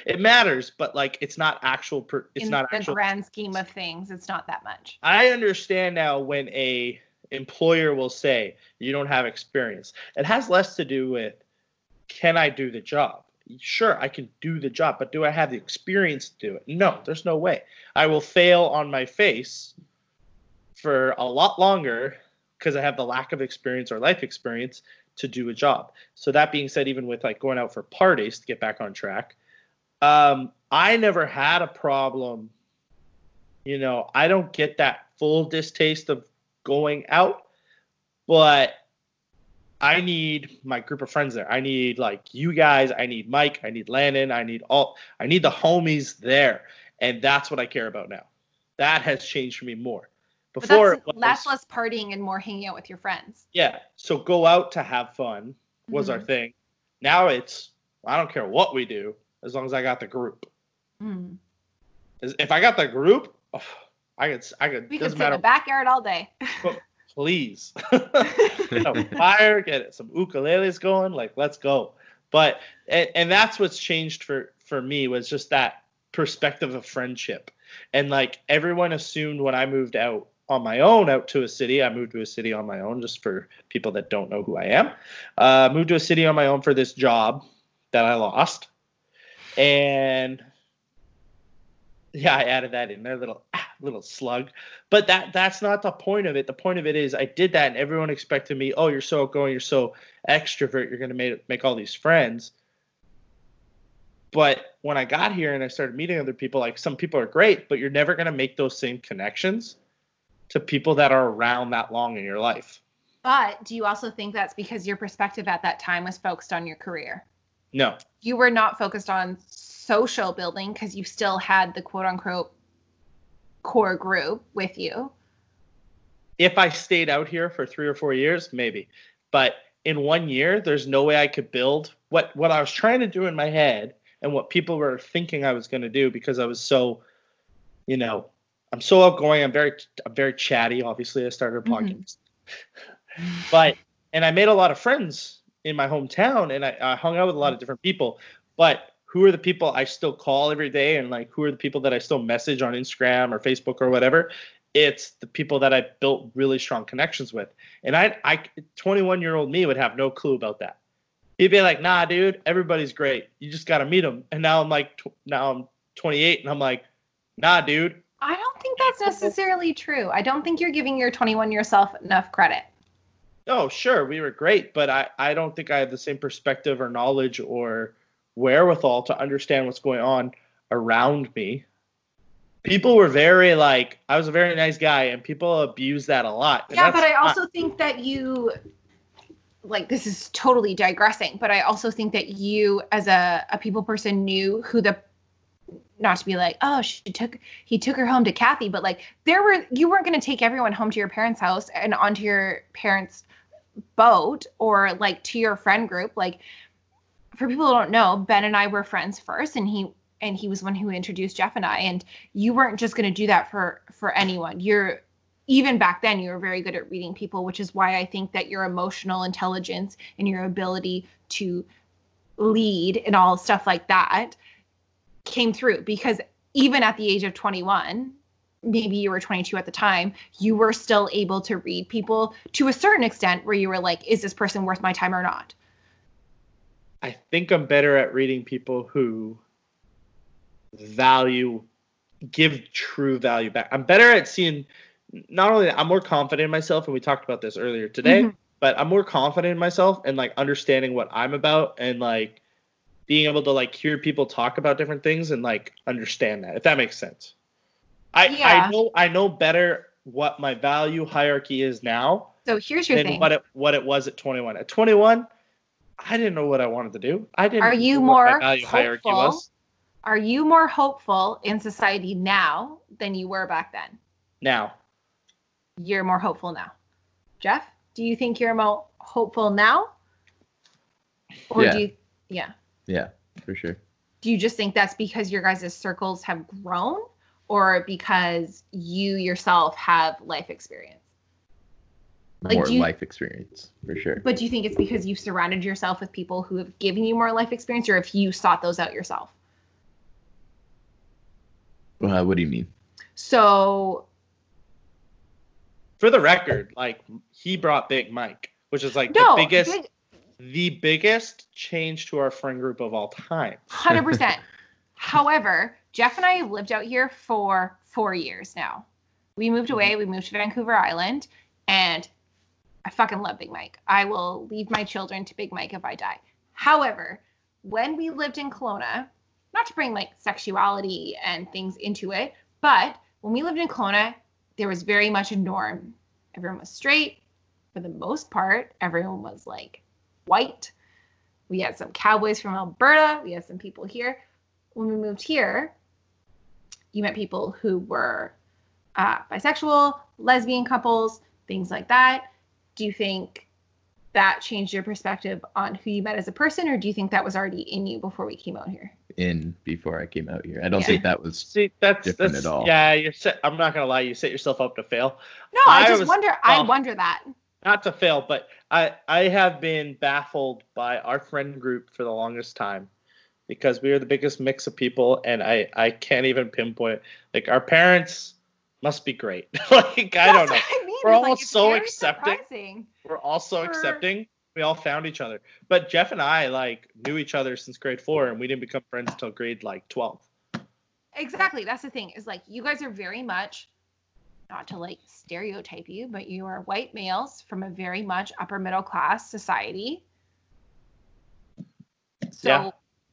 It matters, but like it's not actual. Per, it's In not the actual. grand scheme of things, it's not that much. I understand now when a employer will say you don't have experience. It has less to do with can I do the job? Sure, I can do the job, but do I have the experience to do it? No, there's no way. I will fail on my face for a lot longer because I have the lack of experience or life experience to do a job. So that being said, even with like going out for parties to get back on track, um, I never had a problem you know, I don't get that full distaste of going out, but I need my group of friends there. I need like you guys, I need Mike, I need Landon, I need all I need the homies there. And that's what I care about now. That has changed for me more. But Before that's, it was, that's less partying and more hanging out with your friends. yeah, so go out to have fun was our Mhm. thing. Now it's I don't care what we do as long as I got the group. Mm. If I got the group, oh, I could I could We could doesn't sit in the backyard all day. please. get a fire, get some ukuleles going, like let's go. But and, and that's what's changed for for me was just that perspective of friendship. And like everyone assumed when I moved out on my own out to a city, I moved to a city on my own just for people that don't know who I am. Uh, moved to a city on my own for this job that I lost. And yeah, I added that in there, little ah, little slug. But that that's not the point of it. The point of it is I did that, and everyone expected me. Oh, you're so outgoing, you're so extrovert, you're gonna make make all these friends. But when I got here and I started meeting other people, like some people are great, but you're never gonna make those same connections to people that are around that long in your life. But do you also think that's because your perspective at that time was focused on your career? No, You were not focused on social building because you still had the quote unquote core group with you. if I stayed out here for three or four years, maybe. But in one year, there's no way I could build what what I was trying to do in my head and what people were thinking I was going to do because I was so, you know, I'm so outgoing. I'm very I'm very chatty. Obviously, I started a Mhm. but and I made a lot of friends in my hometown, and I, I hung out with a lot of different people. But who are the people I still call every day, and like who are the people that I still message on Instagram or Facebook or whatever? It's the people that I built really strong connections with, and I, I, 21 year old me would have no clue about that. He'd be like, "Nah, dude, everybody's great. You just gotta meet them." And now I'm like, tw- now I'm 28, and I'm like, "Nah, dude, I don't think that's necessarily true. I don't think you're giving your 21 year self enough credit. Oh, sure, we were great, but I, I don't think I have the same perspective or knowledge or wherewithal to understand what's going on around me. People were very like, I was a very nice guy, and people abuse that a lot. Yeah, but I not- also think that you like this is totally digressing, but I also think that you as a, a people person knew who the not to be like, oh, she took he took her home to Kathy, but like there were you weren't gonna take everyone home to your parents' house and onto your parents' boat or like to your friend group. Like for people who don't know, Ben and I were friends first and he and he was one who introduced Jeff and I and you weren't just going to do that for for anyone. You're even back then you were very good at reading people, which is why I think that your emotional intelligence and your ability to lead and all stuff like that came through because even at the age of 21 maybe you were 22 at the time you were still able to read people to a certain extent where you were like is this person worth my time or not I think I'm better at reading people who value, give true value back. I'm better at seeing. Not only that, I'm more confident in myself, and we talked about this earlier today. Mhm. But I'm more confident in myself and like understanding what I'm about and like being able to like hear people talk about different things and like understand that. If that makes sense. I Yeah. I know I know better what my value hierarchy is now so here's your than thing what it what it was at 21. At 21, I didn't know what I wanted to do. I didn't. Are you know what my more value hierarchy hopeful? was are you more hopeful in society now than you were back then now? you're more hopeful now jeff do you think you're more hopeful now or Yeah. do you yeah Yeah, for sure. do you just think that's because your guys' circles have grown or because you yourself have life experience Like, More you- life experience, for sure. but do you think it's because you've surrounded yourself with people who have given you more life experience or if you sought those out yourself Uh, what do you mean? so For the record, like he brought Big Mike, which is like no the biggest, big- the biggest change to our friend group of all time. Hundred percent. However, Jeff and I have lived out here for four years now. We moved mm-hmm. away. We moved to Vancouver Island, and I fucking love Big Mike. I will leave my children to Big Mike if I die. However, when we lived in Kelowna, not to bring like sexuality and things into it, but when we lived in Kelowna, there was very much a norm. Everyone was straight for the most part. Everyone was like white. We had some cowboys from Alberta. We had some people here. When we moved here, you met people who were uh, bisexual, lesbian couples, things like that. Do you think that changed your perspective on who you met as a person, or do you think that was already in you before we came out here? In before I came out here, I don't Yeah. think that was. See, that's Different that's at all. yeah. You're set. I'm not gonna lie. You set yourself up to fail. No, I, I just was- wonder. I wonder that. Not to fail, but I I have been baffled by our friend group for the longest time because we are the biggest mix of people, and I I can't even pinpoint. Like our parents must be great. like I don't know. I mean. We're It's all like, so accepting. surprising. We're all so For- accepting. We all found each other. But Jeff and I like knew each other since grade four, and we didn't become friends until grade like twelve. Exactly. That's the thing. Is like you guys are very much not to like stereotype you, but you are white males from a very much upper middle class society. So Yeah.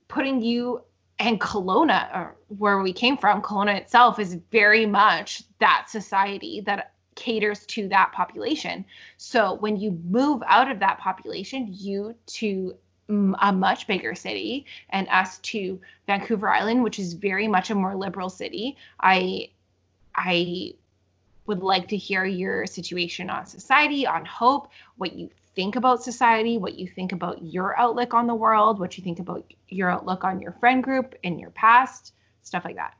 putting you and Kelowna, or where we came from, Kelowna itself is very much that society that caters to that population. So when you move out of that population, you to mm, a much bigger city and us to Vancouver Island, which is very much a more liberal city, I I would like to hear your situation on society, on hope, what you think about society, what you think about your outlook on the world, what you think about your outlook on your friend group and your past, stuff like that.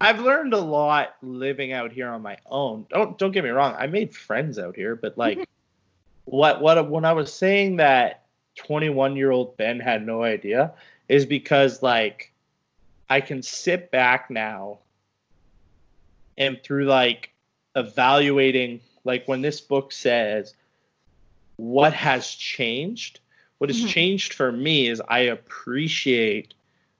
I've learned a lot living out here on my own. Don't don't get me wrong. I made friends out here, but like what what when I was saying that 21 year old Ben had no idea is because like I can sit back now and through like evaluating like when this book says what has changed what has Mhm. changed for me is i appreciate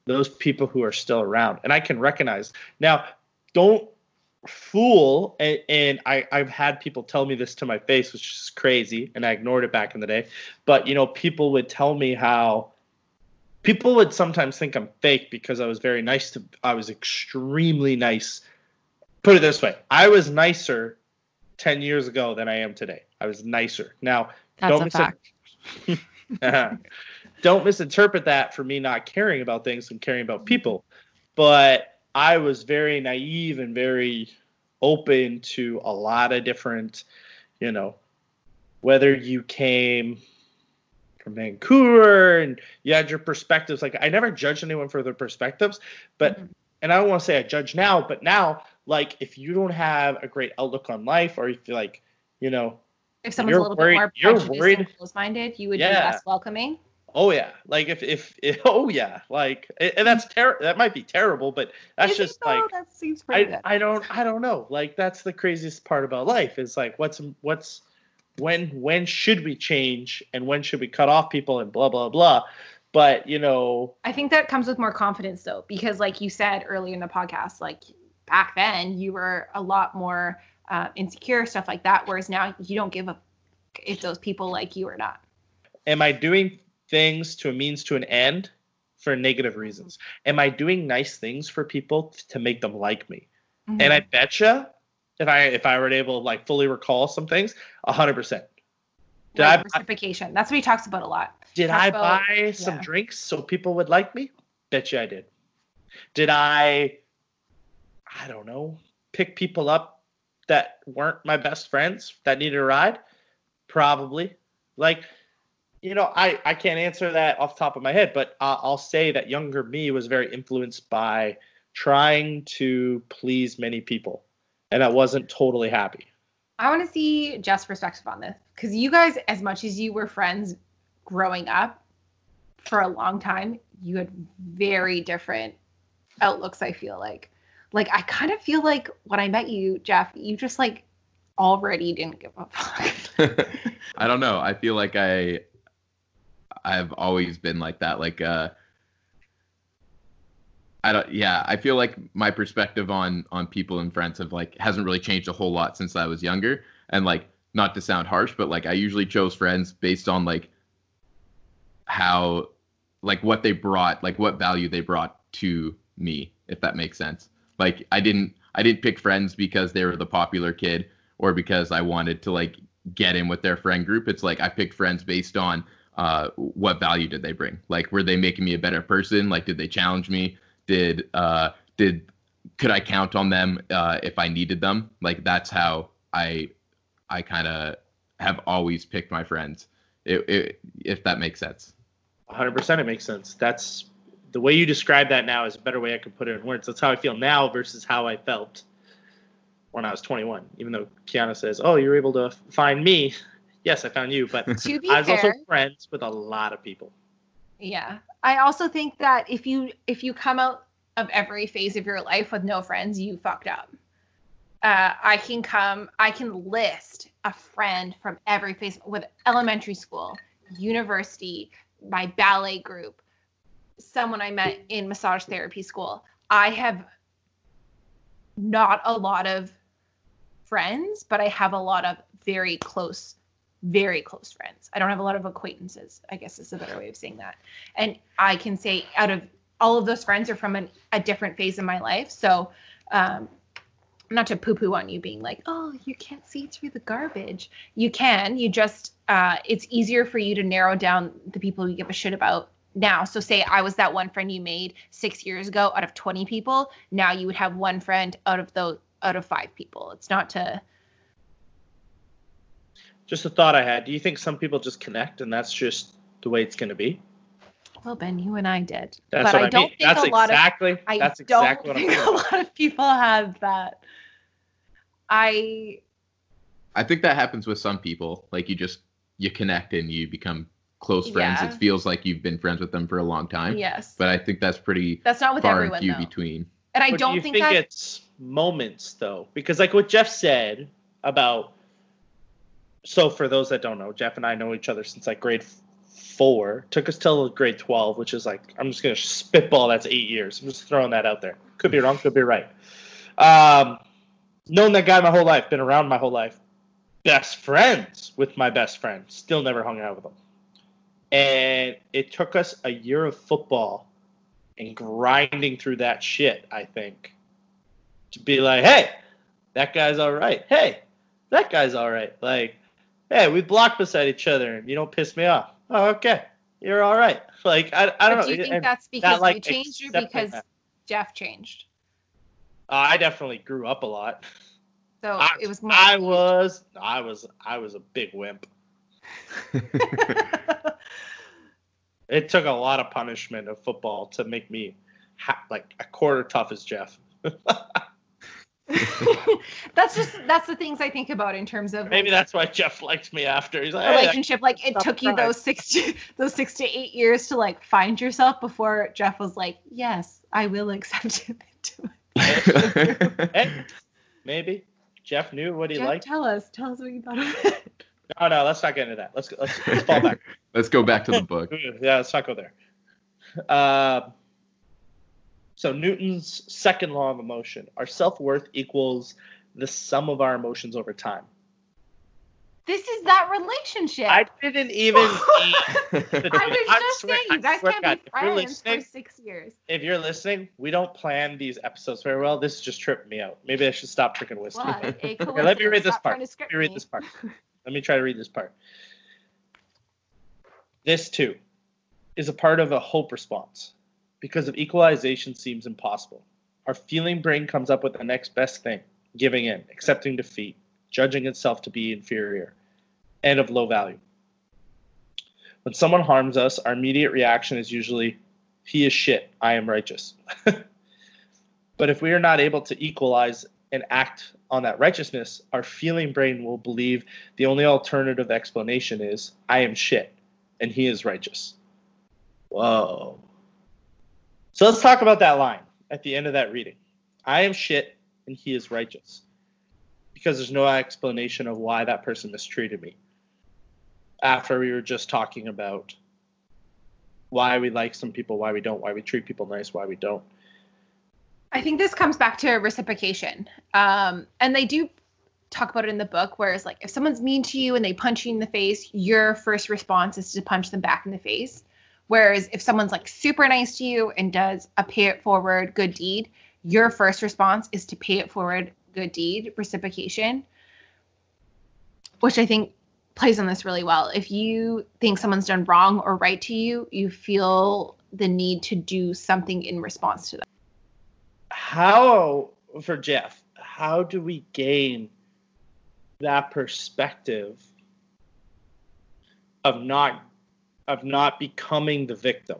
those people who are still around and i can recognize now don't fool and, and I, i've had people tell me this to my face which is crazy and i ignored it back in the day but you know people would tell me how people would sometimes think i'm fake because i was very nice to i was extremely nice put it this way. I was nicer 10 years ago than i am today. I was nicer. Now That's don't a misin- fact. don't misinterpret that for me not caring about things and caring about people. But i was very naive and very open to a lot of different you know whether you came from vancouver and you had your perspectives. Like i never judged anyone for their perspectives but Mhm. and i don't want to say i judge now but now like if you don't have a great outlook on life or if you like you know If someone's a little worried- bit more you're worried- and close-minded, you would be less welcoming. Oh yeah, like if if, if oh yeah, like and that's ter- that might be terrible, but that's You just so? like that seems pretty I good. I don't I don't know. Like that's the craziest part about life is like what's what's when when should we change and when should we cut off people and blah blah blah. But you know, I think that comes with more confidence though, because like you said earlier in the podcast, like back then you were a lot more uh, insecure, stuff like that. Whereas now you don't give a if those people like you or not. am I doing things to a means to an end for negative reasons? Am I doing nice things for people to make them like me? Mm-hmm. And I betcha if I if I were able to like fully recall some things, a hundred percent. Did Right, I reciprocation. That's what he talks about a lot. did I about- buy some yeah. drinks so people would like me? Bet you I did. Did I I don't know, pick people up that weren't my best friends that needed a ride? Probably. Like you know, I, I can't answer that off the top of my head, but uh, I'll say that younger me was very influenced by trying to please many people, and I wasn't totally happy. I want to see Jeff's perspective on this because you guys, as much as you were friends growing up for a long time, you had very different outlooks. I feel like, like I kind of feel like when I met you, Jeff, you just like already didn't give a fuck. I don't know. I feel like I I've always been like that. Like uh I don't yeah, I feel like my perspective on on people and friends have like hasn't really changed a whole lot since I was younger. And like not to sound harsh, but like I usually chose friends based on like how like what they brought, like what value they brought to me, if that makes sense. Like I didn't I didn't pick friends because they were the popular kid or because I wanted to like get in with their friend group. It's like I picked friends based on uh, what value did they bring? Like were they making me a better person? Like did they challenge me? Did uh, did could I count on them uh, if I needed them? Like that's how I I kind of have always picked my friends. It, it, if that makes sense. 100% it makes sense. That's the way you describe that now is a better way I could put it in words. That's how I feel now versus how I felt when I was 21. Even though Kiana says, "Oh, you're able to find me." Yes, I found you, but I was also friends with a lot of people. yeah, I also think that if you if you come out of every phase of your life with no friends, you fucked up. Uh, I can come, I can list a friend from every phase with elementary school, university, my ballet group, someone I met in massage therapy school. I have not a lot of friends, but I have a lot of very close, very close friends. I don't have a lot of acquaintances, I guess is a better way of saying that. And I can say out of all of those friends are from an, a different phase in my life. So, um, not to poo poo on you being like, oh, you can't see through the garbage. You can. You just, uh, it's easier for you to narrow down the people you give a shit about now. So, say I was that one friend you made six years ago out of 20 people. Now you would have one friend out of those, out of five people. It's not to, Just a thought I had. Do you think some people just connect and that's just the way it's going to be? Well, Ben, you and I did. That's but what I I, don't mean. think That's a lot exactly. of I that's don't exactly what I'm think a lot of people have that. I I think that happens with some people. Like you just you connect and you become close friends. Yeah. It feels like you've been friends with them for a long time. yes. But I think that's pretty That's not with far everyone and few though. between. And I But don't do you think, think, that it's moments though, because like what Jeff said about. So for those that don't know, Jeff and I know each other since like grade four. Took us till grade twelve, which is like I'm just gonna spitball. That's eight years. I'm just throwing that out there. Could be wrong. Could be right. Um, known that guy my whole life. Been around my whole life. Best friends with my best friend. Still never hung out with him. And it took us a year of football and grinding through that shit, I think, to be like, hey, that guy's all right. Hey, that guy's all right. Like, hey, we block beside each other and you don't piss me off. Oh, okay. You're all right. Like, I, I don't but know. do you think And, that's because like, you changed or because that. Jeff changed? uh, I definitely grew up a lot. So I, it was more I was, I was, I was a big wimp. It took a lot of punishment of football to make me ha- like a quarter tough as Jeff. that's just that's the things I think about in terms of Maybe like, that's why Jeff liked me after. He's like, hey, relationship. Like it took you those six to, those six to eight years to like find yourself before Jeff was like, yes, I will accept him. into my hey, maybe Jeff knew what he Jeff, liked. tell us, tell us what you thought of it. No, no, let's not get into that. Let's let's, let's fall back. Let's go back to the book. yeah, let's not go there. Uh, so Newton's second law of emotion: our self worth equals the sum of our emotions over time. This is that relationship. I didn't even. eat the- I was I just swear- saying, I you guys swear can't God, be if friends listening- for six years. If you're listening, we don't plan these episodes very well. This is just tripping me out. Maybe I should stop drinking whiskey. What? A Okay, let me read this Stop part. Let me read me. this part. Let me try to read this part. This too is a part of a hope response because of equalization seems impossible. Our feeling brain comes up with the next best thing, giving in, accepting defeat, judging itself to be inferior, and of low value. When someone harms us, our immediate reaction is usually, he is shit, I am righteous. but if we are not able to equalize and act on that righteousness, our feeling brain will believe the only alternative explanation is, I am shit and he is righteous. Whoa. So let's talk about that line at the end of that reading. I am shit and he is righteous. Because there's no explanation of why that person mistreated me. After we were just talking about why we like some people, why we don't, why we treat people nice, why we don't. I think this comes back to reciprocation. Um, and they do talk about it in the book, whereas like if someone's mean to you and they punch you in the face, your first response is to punch them back in the face. Whereas if someone's like super nice to you and does a pay it forward good deed, your first response is to pay it forward good deed, reciprocation. Which I think plays on this really well. If you think someone's done wrong or right to you, you feel the need to do something in response to that. How for Jeff, how do we gain that perspective of not of not becoming the victim?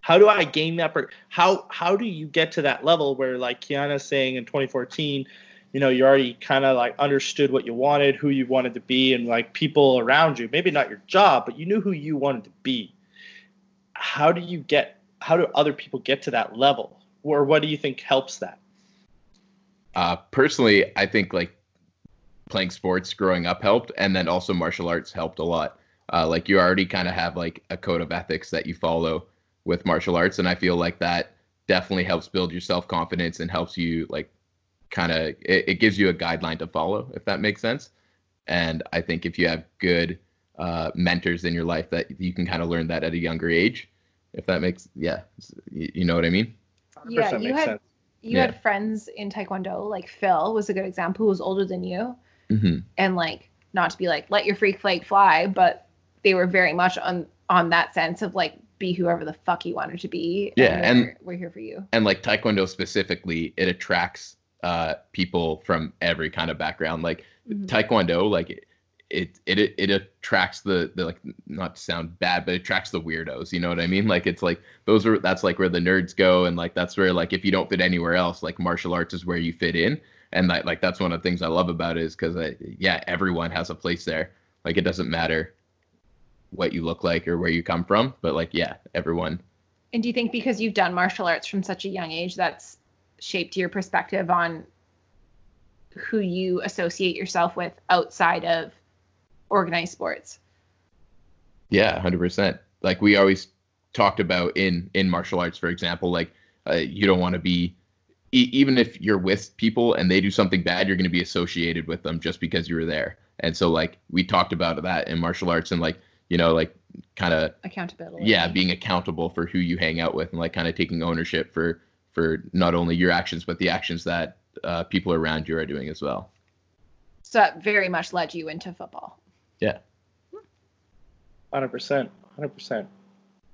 How do I gain that? Per- how how do you get to that level where like Kiana's saying in 2014, you know, you already kind of like understood what you wanted, who you wanted to be, and like people around you, maybe not your job, but you knew who you wanted to be. How do you get? How do other people get to that level? Or what do you think helps that? Uh, personally, I think like playing sports growing up helped, and then also martial arts helped a lot. Uh, like you already kind of have like a code of ethics that you follow with martial arts, and I feel like that definitely helps build your self confidence and helps you like kind of it, it gives you a guideline to follow, if that makes sense. And I think if you have good uh, mentors in your life, that you can kind of learn that at a younger age. If that makes yeah, you, you know what I mean. 100% Yeah, you had- sense. you Yeah. had friends in taekwondo like phil was a good example who was older than you hmm and like not to be like let your freak flag fly but they were very much on on that sense of like be whoever the fuck you wanted to be Yeah, and- we're, we're here for you and like taekwondo specifically it attracts uh people from every kind of background like Mhm. taekwondo like it, it it attracts the the like not to sound bad, but it attracts the weirdos. You know what I mean? Like it's like those are that's like where the nerds go, and like that's where like if you don't fit anywhere else, like martial arts is where you fit in, and like like that's one of the things I love about it is because yeah, everyone has a place there. Like it doesn't matter what you look like or where you come from, but like yeah, everyone. And do you think because you've done martial arts from such a young age, that's shaped your perspective on who you associate yourself with outside of organized sports. Yeah, hundred percent. Like we always talked about in in martial arts, for example, like uh, you don't want to be e- even if you're with people and they do something bad, you're going to be associated with them just because you were there. And so like we talked about that in martial arts and like you know like kind of accountability. Yeah, being accountable for who you hang out with and like kind of taking ownership for for not only your actions but the actions that uh, people around you are doing as well. So that very much led you into football. Yeah. Hundred percent. Hundred percent.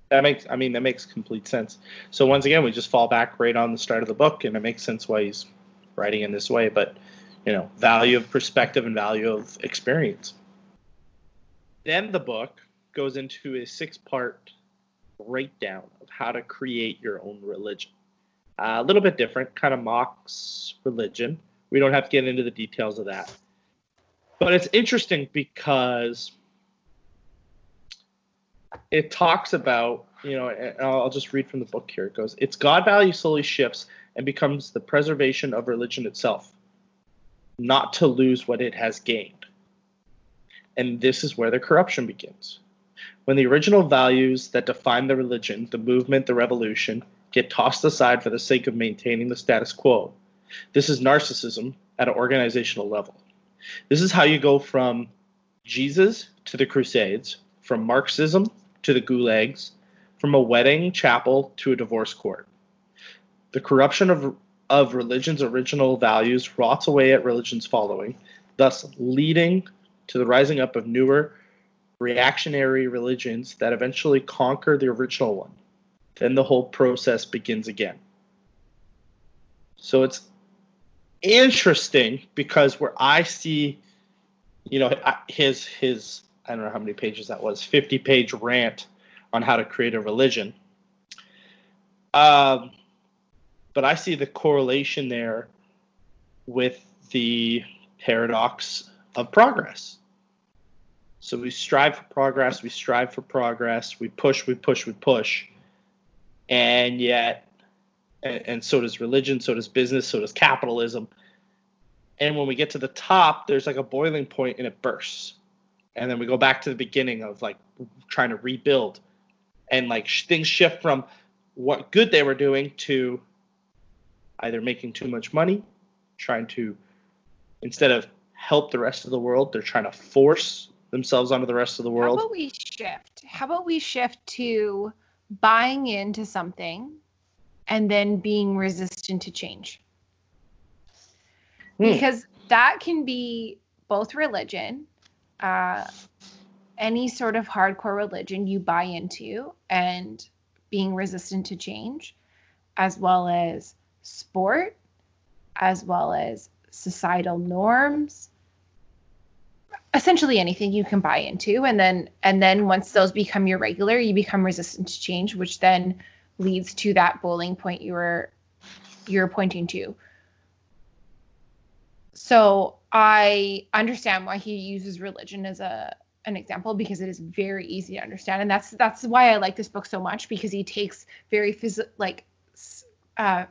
That makes. I mean, that makes complete sense. So once again, we just fall back right on the start of the book, and it makes sense why he's writing in this way. But you know, value of perspective and value of experience. Then the book goes into a six-part breakdown of how to create your own religion. Uh, a little bit different, kind of mocks religion. We don't have to get into the details of that. But it's interesting because it talks about, you know, I'll just read from the book here. It goes, its God value slowly shifts and becomes the preservation of religion itself, not to lose what it has gained. And this is where the corruption begins. When the original values that define the religion, the movement, the revolution, get tossed aside for the sake of maintaining the status quo, this is narcissism at an organizational level. This is how you go from Jesus to the Crusades, from Marxism to the gulags, from a wedding chapel to a divorce court. The corruption of, of religion's original values rots away at religion's following, thus leading to the rising up of newer reactionary religions that eventually conquer the original one. Then the whole process begins again. So it's interesting because where I see, you know, his his I don't know how many pages that was, 50 page rant on how to create a religion. Um, but I see the correlation there with the paradox of progress. So we strive for progress, we strive for progress, we push, we push, we push. And yet and, and so does religion, so does business, so does capitalism. And when we get to the top, there's like a boiling point and it bursts. And then we go back to the beginning of like trying to rebuild. And like sh- things shift from what good they were doing to either making too much money, trying to, instead of help the rest of the world, they're trying to force themselves onto the rest of the world. How about we shift? How about we shift to buying into something and then being resistant to change. Hmm. Because that can be both religion, uh, any sort of hardcore religion you buy into, and being resistant to change, as well as sport, as well as societal norms essentially anything you can buy into and then and then once those become your regular you become resistant to change which then leads to that bowling point you were you're pointing to. So I understand why he uses religion as a an example because it is very easy to understand and that's that's why I like this book so much because he takes very phys- like uh,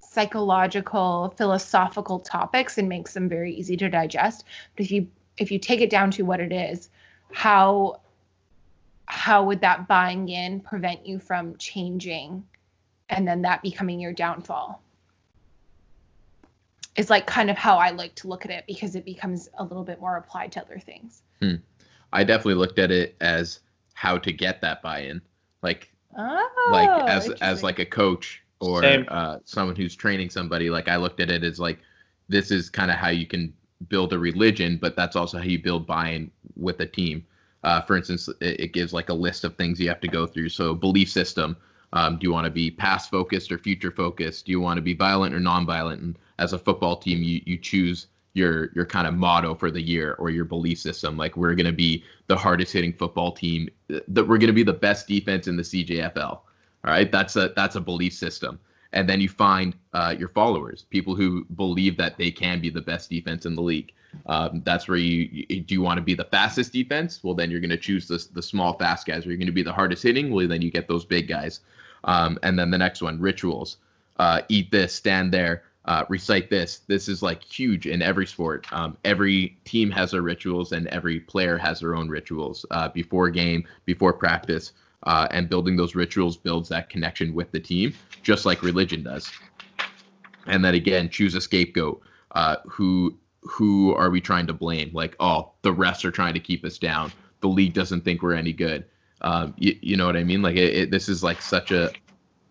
psychological philosophical topics and makes them very easy to digest but if you if you take it down to what it is how how would that buying in prevent you from changing and then that becoming your downfall? Is like kind of how I like to look at it because it becomes a little bit more applied to other things. Hmm. I definitely looked at it as how to get that buy-in, like oh, like as as like a coach or uh, someone who's training somebody. Like I looked at it as like this is kind of how you can build a religion, but that's also how you build buy-in with a team. Uh, for instance, it, it, gives like a list of things you have to go through. So belief system. Um, do you want to be past focused or future focused? Do you want to be violent or non-violent? And as a football team, you you choose your your kind of motto for the year or your belief system. Like we're going to be the hardest hitting football team. That we're going to be the best defense in the CJFL. All right, that's a that's a belief system. And then you find uh, your followers, people who believe that they can be the best defense in the league. Um, that's where you, you do you want to be the fastest defense? Well, then you're going to choose the the small fast guys. Are you going to be the hardest hitting? Well, then you get those big guys. Um, and then the next one, rituals. Uh, eat this, stand there, uh, recite this. This is like huge in every sport. Um, every team has their rituals, and every player has their own rituals uh, before game, before practice. Uh, and building those rituals builds that connection with the team, just like religion does. And then again, choose a scapegoat. Uh, who who are we trying to blame? Like, oh, the refs are trying to keep us down. The league doesn't think we're any good. Um, you, you know what I mean? Like, it, it, this is like such a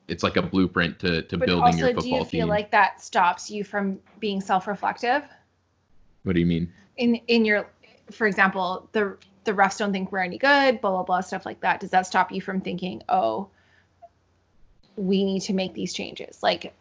it's like a blueprint to to but building also, your football team. do you feel team. like that stops you from being self-reflective what do you mean? in in your, for example, the the refs don't think we're any good, blah blah blah, stuff like that. Does that stop you from thinking, oh, we need to make these changes? Like,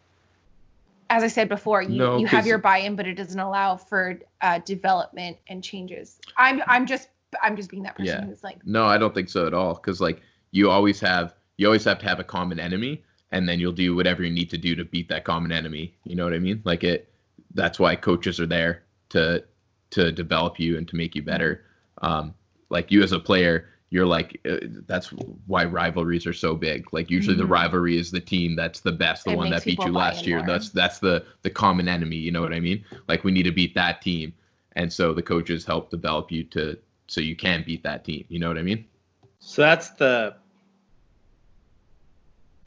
as I said before, you No, you have your buy-in, but it doesn't allow for uh, development and changes. I'm I'm just I'm just being that person Yeah. who's like, No, I don't think so at all. Because like you always have you always have to have a common enemy, and then you'll do whatever you need to do to beat that common enemy. You know what I mean? Like it. That's why coaches are there to to develop you and to make you better. Um, like you as a player, you're like uh, that's why rivalries are so big. Like usually the Mhm. rivalry is the team that's the best, the It one that beat you last year. more. That's that's the the common enemy. You know what I mean? Like we need to beat that team, and so the coaches help develop you to so you can beat that team. You know what I mean? So that's the.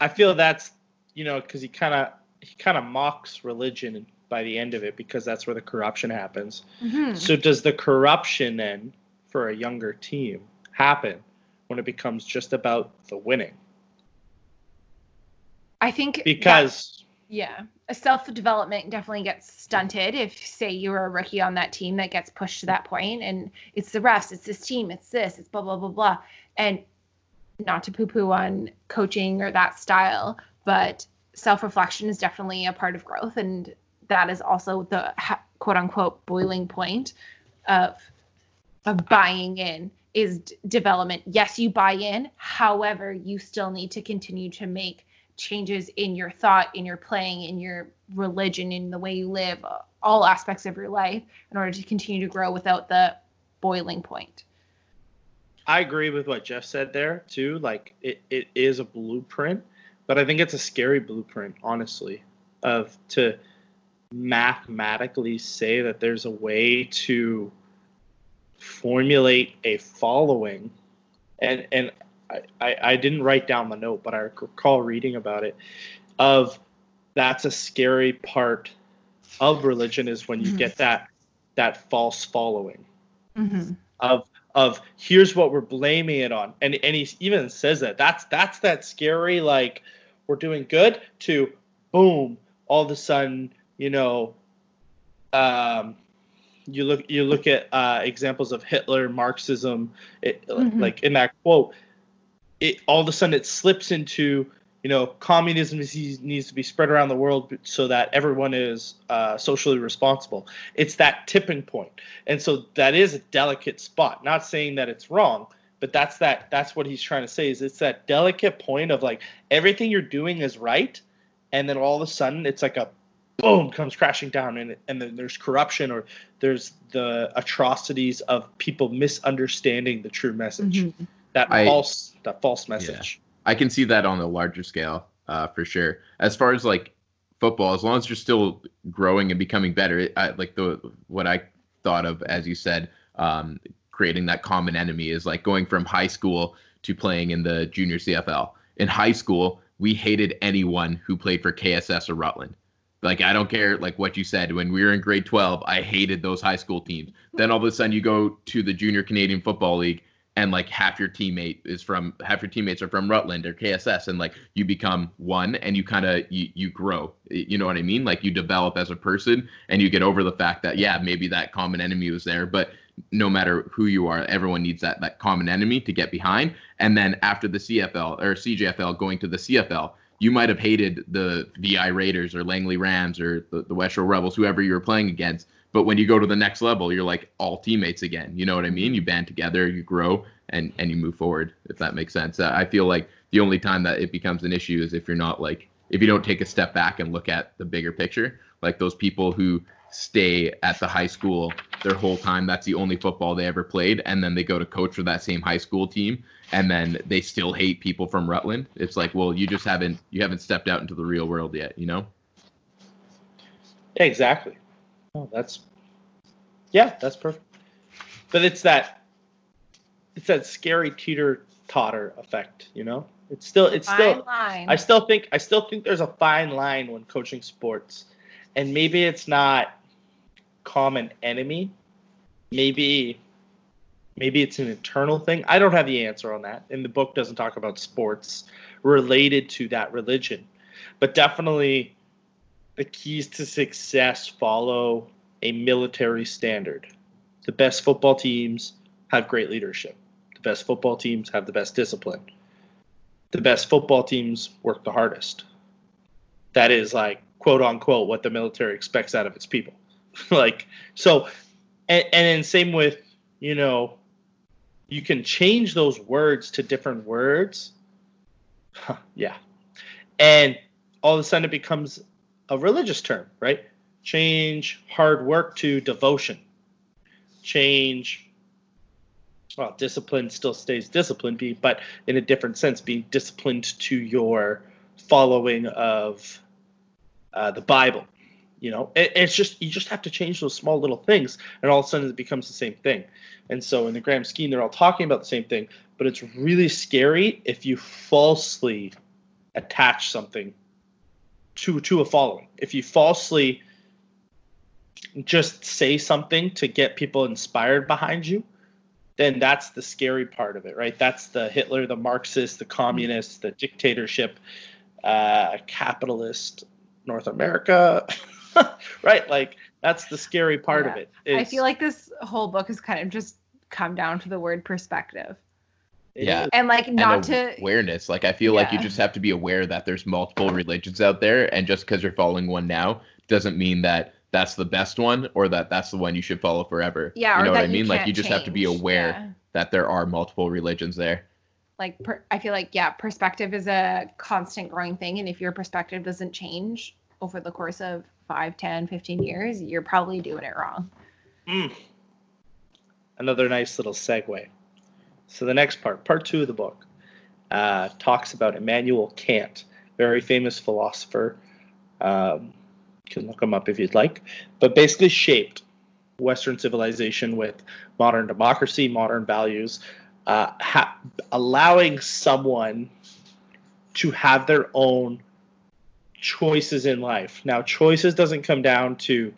I feel that's you know because he kind of he kind of mocks religion by the end of it because that's where the corruption happens. mhm. So does the corruption then for a younger team happen when it becomes just about the winning? I think that- Because Yeah. A self development definitely gets stunted if, say, you're a rookie on that team that gets pushed to that point and it's the refs, it's this team, it's this, it's blah, blah, blah, blah. And not to poo poo on coaching or that style, but self reflection is definitely a part of growth. And that is also the quote unquote boiling point of, of buying in is d- development. Yes, you buy in. However, you still need to continue to make changes in your thought, in your playing, in your religion, in the way you live, uh, all aspects of your life in order to continue to grow without the boiling point. I agree with what Jeff said there too. Like it, it is a blueprint, but I think it's a scary blueprint, honestly, of to mathematically say that there's a way to formulate a following and and I, I, I didn't write down the note, but I recall reading about it of that's a scary part of religion is when you Mhm. get that that false following Mm-hmm. of of here's what we're blaming it on and and he even says that that's that's that scary like we're doing good to boom all of a sudden you know um you look you look at uh examples of hitler marxism it, Mhm. like in that quote it all of a sudden it slips into you know communism is, needs to be spread around the world so that everyone is uh, socially responsible. It's that tipping point. And so that is a delicate spot. Not saying that it's wrong but that's that that's what he's trying to say is it's that delicate point of like everything you're doing is right and then all of a sudden it's like a boom comes crashing down and, and then there's corruption or there's the atrocities of people misunderstanding the true message Mhm. that I- false that false message I can see that on a larger scale, uh, for sure. As far as like football, as long as you're still growing and becoming better, it, I, like the what I thought of, as you said, um, creating that common enemy is like going from high school to playing in the junior CFL. In high school, we hated anyone who played for KSS or Rutland. Like I don't care like what you said. When we were in grade 12, I hated those high school teams. Then all of a sudden you go to the Junior Canadian Football League and like half your teammate is from half your teammates are from Rutland or KSS and like you become one and you kind of you, you grow you know what I mean? Like you develop as a person and you get over the fact that yeah maybe that common enemy was there but no matter who you are everyone needs that that common enemy to get behind. And then after the CFL or CJFL going to the CFL you might have hated the VI Raiders or Langley Rams or the, the West Rebels whoever you were playing against But when you go to the next level, you're like all teammates again. You know what I mean? You band together, you grow, and and you move forward. If that makes sense. I feel like the only time that it becomes an issue is if you're not like if you don't take a step back and look at the bigger picture. Like those people who stay at the high school their whole time. That's the only football they ever played, and then they go to coach for that same high school team, and then they still hate people from Rutland. It's like, well, you just haven't you haven't stepped out into the real world yet, you know? Yeah, exactly. Oh, that's yeah, that's perfect. But it's that it's that scary teeter totter effect, you know. It's still it's Fine still line. I still think I still think there's a fine line when coaching sports, and maybe it's not common enemy. Maybe maybe it's an internal thing. I don't have the answer on that, and the book doesn't talk about sports related to that religion, but definitely the keys to success follow a military standard. The best football teams have great leadership. The best football teams have the best discipline. The best football teams work the hardest. That is like quote unquote what the military expects out of its people. like so and, and then same with, you know, you can change those words to different words. Huh, yeah. And all of a sudden it becomes a religious term, right? Change hard work to devotion. Change, well, discipline still stays disciplined, but in a different sense, being disciplined to your following of uh, the Bible. You know, it, it's just you just have to change those small little things, and all of a sudden it becomes the same thing. And so, in the grand scheme, they're all talking about the same thing, but it's really scary if you falsely attach something to to a following. If you falsely just say something to get people inspired behind you, then that's the scary part of it, right? That's the Hitler, the Marxist, the communist, the dictatorship, uh, capitalist North America, right? Like that's the scary part of Yeah. it. I feel like this whole book has kind of just come down to the word perspective. Yeah. And like not and to awareness. Like I feel like you just have to be aware that there's multiple religions out there, and just because you're following one now doesn't mean that that's the best one or that that's the one you should follow forever. yeah, you know what I mean? like you just have to be aware Yeah. that there are multiple religions there. like per, i feel like yeah perspective is a constant growing thing and if your perspective doesn't change over the course of 5 10 15 years you're probably doing it wrong Mm. Another nice little segue. So the next part, part two of the book, uh, talks about Immanuel Kant, very famous philosopher. Um, you can look him up if you'd like, but basically shaped Western civilization with modern democracy, modern values, uh, ha- allowing someone to have their own choices in life. Now, choices doesn't come down to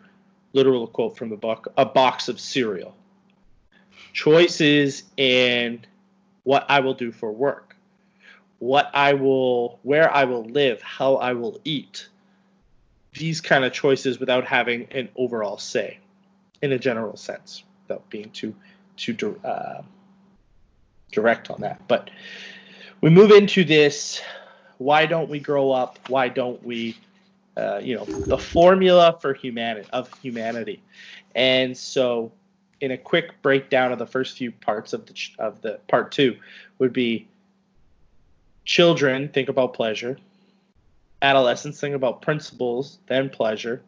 literal quote from the book a box of cereal. Choices in what i will do for work what i will where i will live how i will eat. These kind of choices without having an overall say in a general sense without being too too uh, direct on that. But we move into this why don't we grow up? Why don't we uh, you know the formula for humanity of humanity? And so in a quick breakdown of the first few parts of the ch- of the part 2 would be children think about pleasure adolescents think about principles then pleasure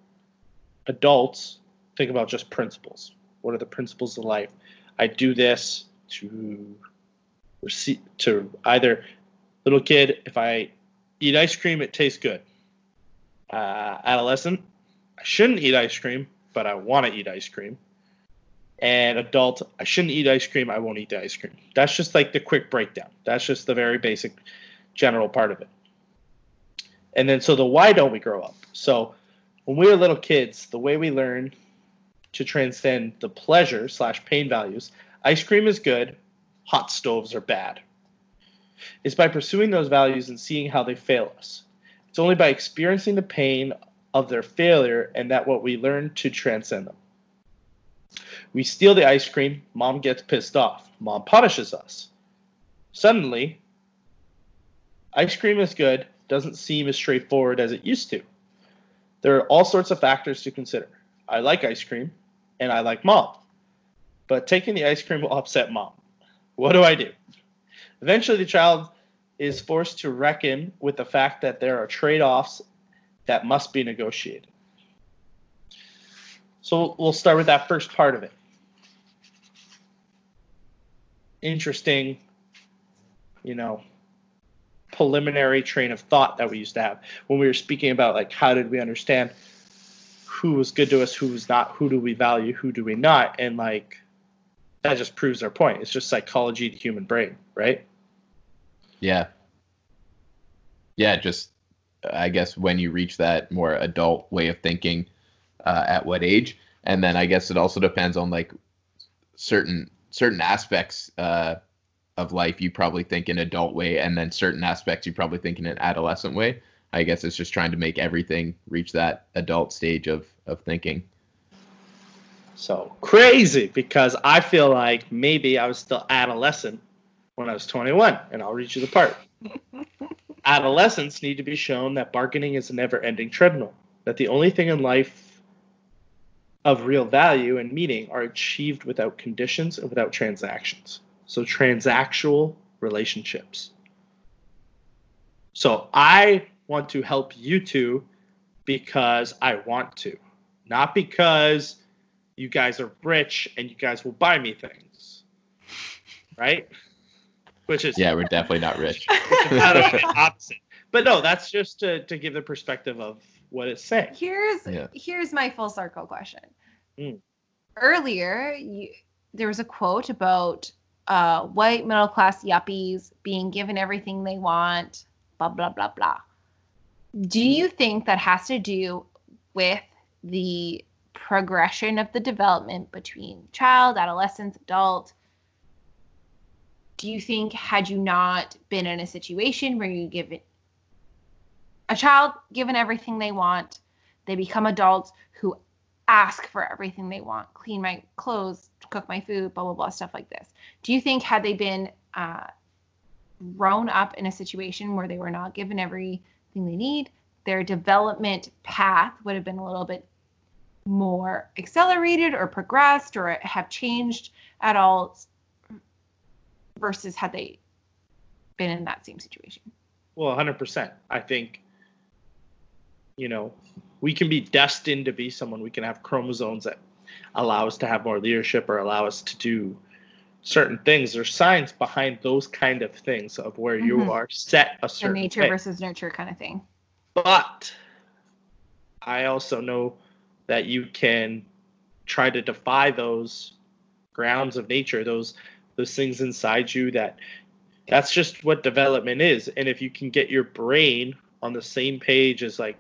adults think about just principles. What are the principles of life? I do this to receive to either little kid if i eat ice cream it tastes good uh, adolescent, I shouldn't eat ice cream, but I want to eat ice cream. And adult, I shouldn't eat ice cream, I won't eat the ice cream. That's just like the quick breakdown. That's just the very basic general part of it. And then so the why don't we grow up? So when we were little kids, the way we learn to transcend the pleasure slash pain values, ice cream is good, hot stoves are bad. Is by pursuing those values and seeing how they fail us. It's only by experiencing the pain of their failure and that what we learn to transcend them. We steal the ice cream, mom gets pissed off, mom punishes us. Suddenly, ice cream is good, doesn't seem as straightforward as it used to. There are all sorts of factors to consider. I like ice cream, and I like mom. But taking the ice cream will upset mom. What do I do? Eventually, the child is forced to reckon with the fact that there are trade offs that must be negotiated. So we'll start with that first part of it. Interesting, you know, preliminary train of thought that we used to have when we were speaking about like how did we understand who was good to us, who was not, who do we value, who do we not, and like that just proves our point. It's just psychology, the human brain, right? Yeah. Yeah, just I guess when you reach that more adult way of thinking, uh, at what age, and then I guess it also depends on like certain certain aspects uh, of life you probably think in adult way, and then certain aspects you probably think in an adolescent way. I guess it's just trying to make everything reach that adult stage of of thinking. So crazy because I feel like maybe I was still adolescent when I was 21, and I'll read you the part. Adolescents need to be shown that bargaining is a never ending treadmill, that the only thing in life of real value and meaning are achieved without conditions and without transactions. So, transactional relationships. So, I want to help you two because I want to, not because you guys are rich and you guys will buy me things. Right? Which is Yeah, we're definitely not rich. opposite. But no, that's just to, to give the perspective of what it's saying. Here's Yeah. here's my full circle question. Mm. Earlier, you, there was a quote about uh, white middle class yuppies being given everything they want, blah blah blah blah. Do you think that has to do with the progression of the development between child, adolescence, adult? Do you think had you not been in a situation where you give it a child given everything they want, they become adults who ask for everything they want, clean my clothes, cook my food, blah blah blah, stuff like this. Do you think had they been uh, grown up in a situation where they were not given everything they need, their development path would have been a little bit more accelerated or progressed or have changed at all versus had they been in that same situation? Well, 100%. I think, you know, we can be destined to be someone. We can have chromosomes that allow us to have more leadership or allow us to do certain things. There's science behind those kind of things of where Mhm. you are set a The certain nature way. versus nurture kind of thing. But I also know that you can try to defy those grounds of nature, those those things inside you that that's just what development is. And if you can get your brain on the same page as like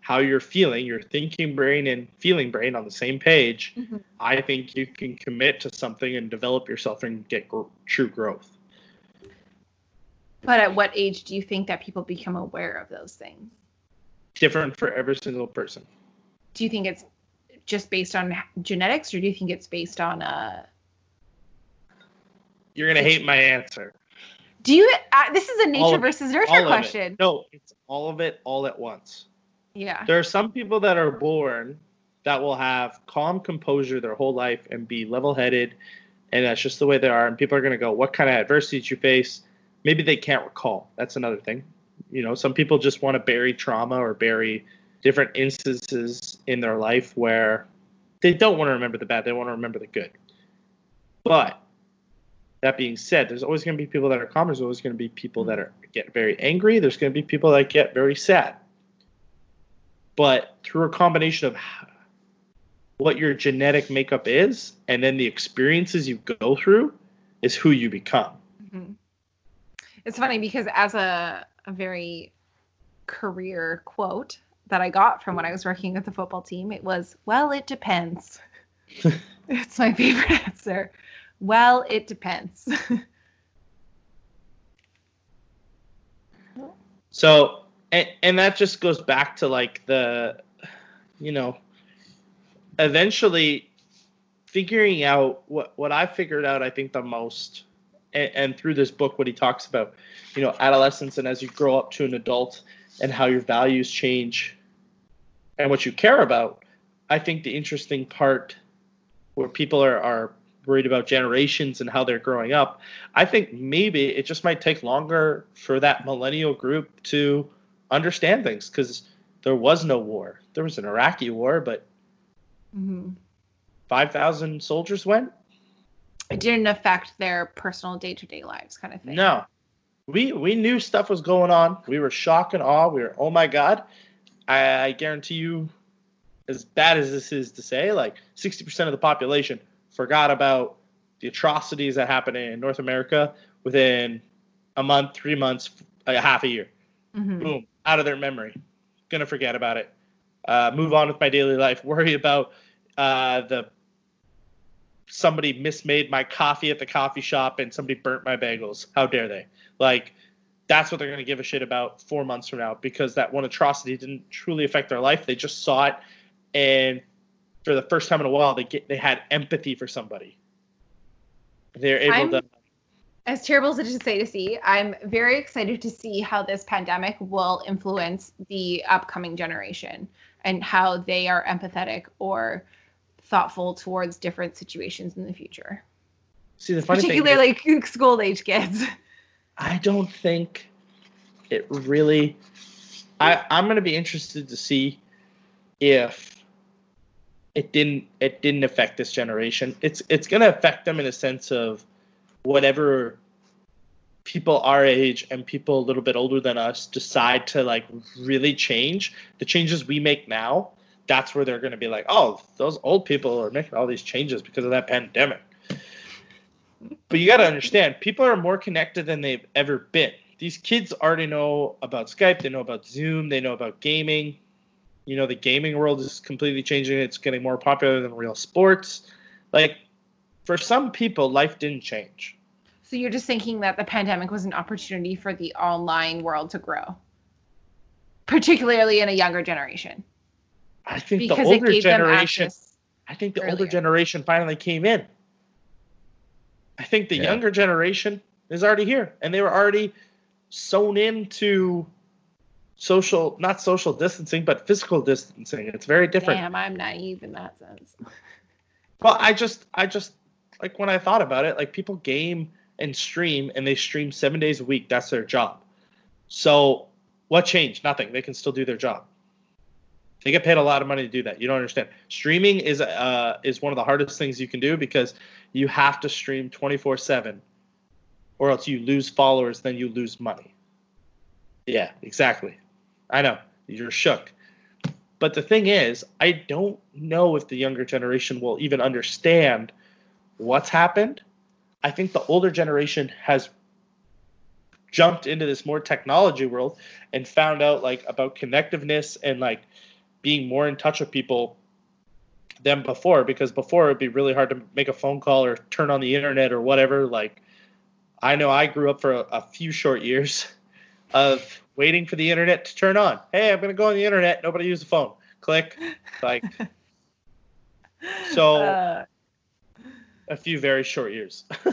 how you're feeling, your thinking brain and feeling brain on the same page, Mhm. I think you can commit to something and develop yourself and get gr- true growth. But at what age do you think that people become aware of those things? Different for every single person. Do you think it's just based on genetics, or do you think it's based on uh? You're gonna hate my answer. Do you? Uh, this is a nature versus nurture question. It. No, it's all of it all at once. Yeah. There are some people that are born that will have calm composure their whole life and be level headed, and that's just the way they are. And people are going to go, What kind of adversity did you face? Maybe they can't recall. That's another thing. You know, some people just want to bury trauma or bury different instances in their life where they don't want to remember the bad, they want to remember the good. But that being said, there's always going to be people that are calm. There's always going to be people that are get very angry. There's going to be people that get very sad. But through a combination of what your genetic makeup is, and then the experiences you go through, is who you become. Mhm. It's funny because as a a very career quote that I got from when I was working with the football team, it was, "Well, it depends." it's my favorite answer. Well, it depends. So, and, and that just goes back to like the, you know, eventually figuring out what, what I figured out, I think the most, and, and through this book, what he talks about, you know, adolescence and as you grow up to an adult and how your values change and what you care about. I think the interesting part where people are, are worried about generations and how they're growing up. I think maybe it just might take longer for that millennial group to understand things because there was no war. There was an Iraqi war, but hmm 5,000 soldiers went? It didn't affect their personal day to day lives, kind of thing. No. We we knew stuff was going on. We were shock and awe. We were, oh my God. I, I guarantee you, as bad as this is to say, like 60% of the population forgot about the atrocities that happened in North America within a month, three months, a half a year. Mhm. Boom, out of their memory. Gonna forget about it. Uh, move on with my daily life. Worry about uh, the somebody mismade my coffee at the coffee shop and somebody burnt my bagels. How dare they? Like, that's what they're going to give a shit about four months from now because that one atrocity didn't truly affect their life. They just saw it, and for the first time in a while, they get they had empathy for somebody. They're able I'm- to. As terrible as it is to say to see, I'm very excited to see how this pandemic will influence the upcoming generation and how they are empathetic or thoughtful towards different situations in the future, See, the funny thing is- particularly school age kids. I don't think it really. I I'm gonna be interested to see if it didn't it didn't affect this generation. It's it's gonna affect them in a sense of whatever people our age and people a little bit older than us decide to like really change the changes we make now that's where they're going to be like oh those old people are making all these changes because of that pandemic but you got to understand, people are more connected than they've ever been. These kids already know about Skype, they know about Zoom, they know about gaming. You know, the gaming world is completely changing. It's getting more popular than real sports. Like, for some people, life didn't change. So you're just thinking that the pandemic was an opportunity for the online world to grow, particularly in a younger generation, I think because the older generation. I think the older generation finally came in. I think the Yeah. younger generation is already here, and they were already sewn into social, not social distancing, but physical distancing. It's very different. Damn, I'm naive in that sense. Well, I just, I just like when I thought about it, like people game and stream, and they stream seven days a week. That's their job. So, what changed? Nothing. They can still do their job. They get paid a lot of money to do that. You don't understand. Streaming is uh is one of the hardest things you can do because you have to stream 24/7 or else you lose followers, then you lose money. Yeah, exactly. I know. You're shook. But the thing is, I don't know if the younger generation will even understand what's happened. I think the older generation has jumped into this more technology world and found out like about connectiveness and like being more in touch with people than before because before it'd be really hard to make a phone call or turn on the internet or whatever. Like i know i grew up for a, a few short years of waiting for the internet to turn on. Hey i'm going to go on the internet. Nobody use the phone. Click. Like So- Uh, a few very short years.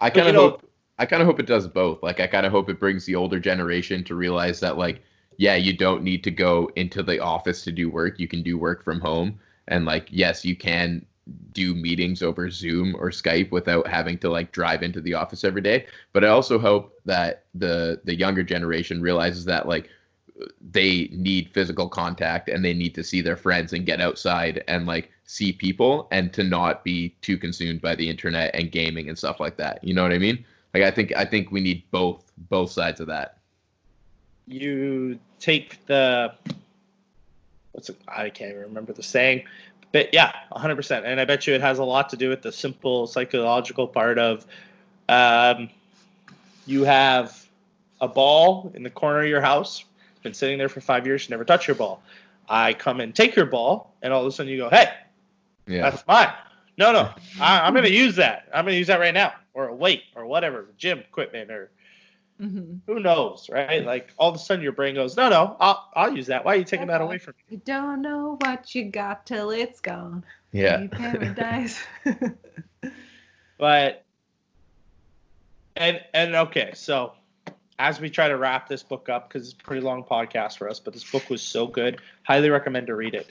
I But kind you of know- hope I kind of hope it does both. Like I kind of hope it brings the older generation to realize that like yeah, you don't need to go into the office to do work. You can do work from home and like yes, you can do meetings over Zoom or Skype without having to like drive into the office every day. But I also hope that the the younger generation realizes that like they need physical contact and they need to see their friends and get outside and like see people and to not be too consumed by the internet and gaming and stuff like that. You know what I mean? Like I think I think we need both both sides of that. You take the what's it, I can't even remember the saying, but yeah, 100%. And I bet you it has a lot to do with the simple psychological part of um, you have a ball in the corner of your house, been sitting there for five years, you never touch your ball. I come and take your ball, and all of a sudden you go, hey, Yeah. that's mine. No, no, I, I'm going to use that. I'm going to use that right now, or a weight, or whatever, gym equipment, or mhm. who knows, right? Like all of a sudden your brain goes, no, no, I'll, I'll use that. Why are you taking that away from me? You don't know what you got till it's gone. Yeah. Hey, paradise. But and and okay, so as we try to wrap this book up because it's a pretty long podcast for us, but this book was so good, highly recommend to read it.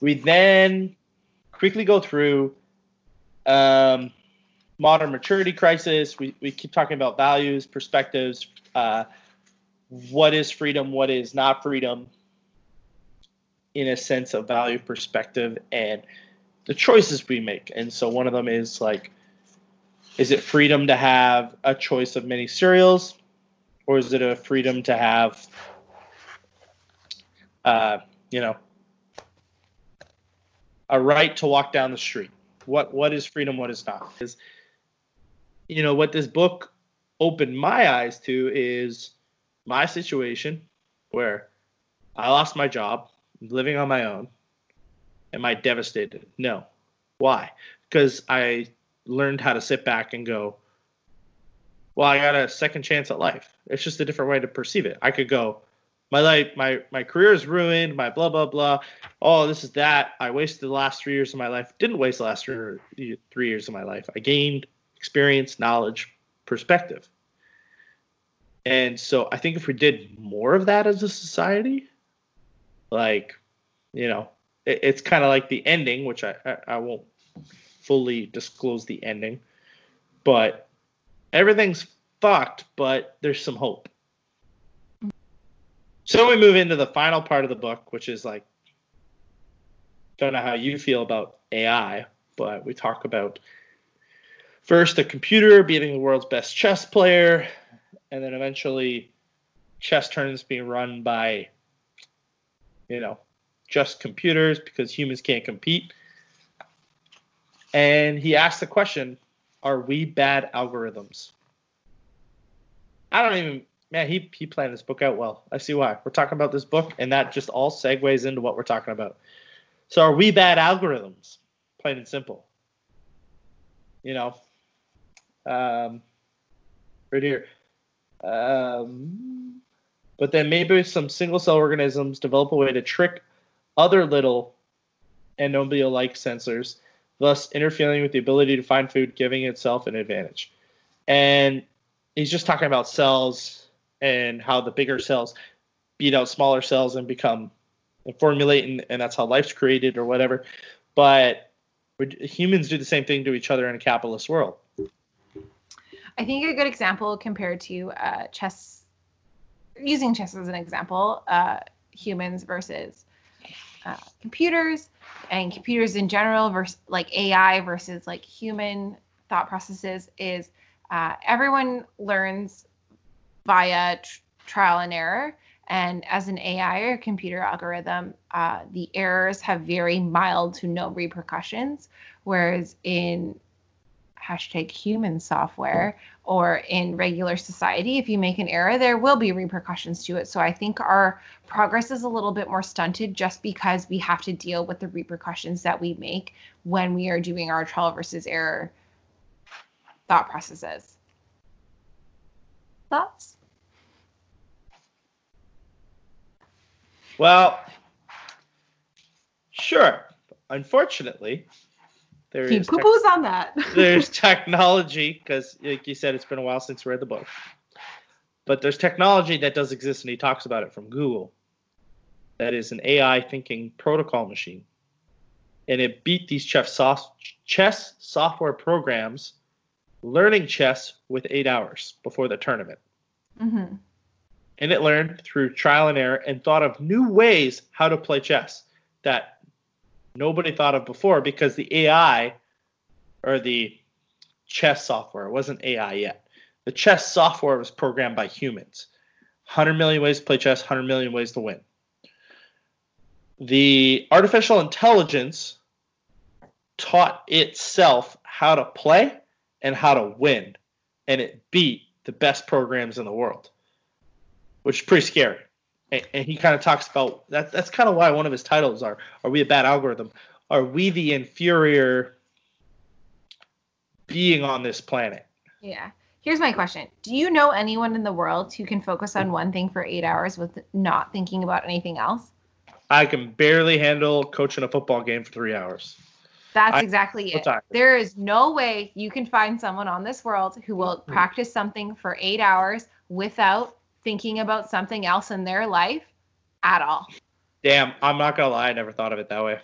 We then quickly go through um, modern maturity crisis. We, we keep talking about values, perspectives, uh, what is freedom, what is not freedom, in a sense of value perspective, and the choices we make. And so one of them is like, is it freedom to have a choice of many cereals, or is it a freedom to have, uh, you know, a right to walk down the street? What what is freedom? What is not? Is you know what this book opened my eyes to is my situation where I lost my job, living on my own. Am I devastated? No. Why? Because I learned how to sit back and go, well, I got a second chance at life. It's just a different way to perceive it. I could go, my life, my my career is ruined. My blah blah blah. Oh, this is that. I wasted the last three years of my life. Didn't waste the last three, three years of my life. I gained experience, knowledge, perspective. And so I think if we did more of that as a society, like, you know, it, it's kind of like the ending, which I, I, I won't fully disclose the ending, but everything's fucked, but there's some hope. So we move into the final part of the book, which is like, don't know how you feel about AI, but we talk about first a computer beating the world's best chess player, and then eventually chess tournaments being run by, you know, just computers because humans can't compete. And he asked the question, are we bad algorithms? I don't even man, he he planned this book out well. I see why. We're talking about this book, and that just all segues into what we're talking about. So are we bad algorithms? Plain and simple. You know, um, right here. Um, but then maybe some single cell organisms develop a way to trick other little endomio like sensors, thus interfering with the ability to find food, giving itself an advantage. And he's just talking about cells and how the bigger cells beat out smaller cells and become and formulate, and, and that's how life's created or whatever. But humans do the same thing to each other in a capitalist world. I think a good example compared to uh, chess, using chess as an example, uh, humans versus uh, computers, and computers in general versus like AI versus like human thought processes is uh, everyone learns via tr- trial and error. And as an AI or computer algorithm, uh, the errors have very mild to no repercussions. Whereas in hashtag human software or in regular society, if you make an error, there will be repercussions to it. So I think our progress is a little bit more stunted just because we have to deal with the repercussions that we make when we are doing our trial versus error thought processes. Thoughts? Well, sure. Unfortunately, there he poo poos on that. there's technology because, like you said, it's been a while since we read the book. But there's technology that does exist, and he talks about it from Google. That is an AI thinking protocol machine, and it beat these chess, soft, chess software programs learning chess with eight hours before the tournament. Mm-hmm. And it learned through trial and error and thought of new ways how to play chess that nobody thought of before because the AI or the chess software wasn't AI yet. The chess software was programmed by humans. 100 million ways to play chess, 100 million ways to win. The artificial intelligence taught itself how to play and how to win, and it beat the best programs in the world, which is pretty scary and, he kind of talks about that. That's kind of why one of his titles are: "Are we a bad algorithm? Are we the inferior being on this planet?" Yeah. Here's my question: Do you know anyone in the world who can focus on one thing for eight hours with not thinking about anything else? I can barely handle coaching a football game for three hours. That's exactly it. There is no way you can find someone on this world who will hmm. practice something for eight hours without thinking about something else in their life at all. Damn, I'm not gonna lie, I never thought of it that way.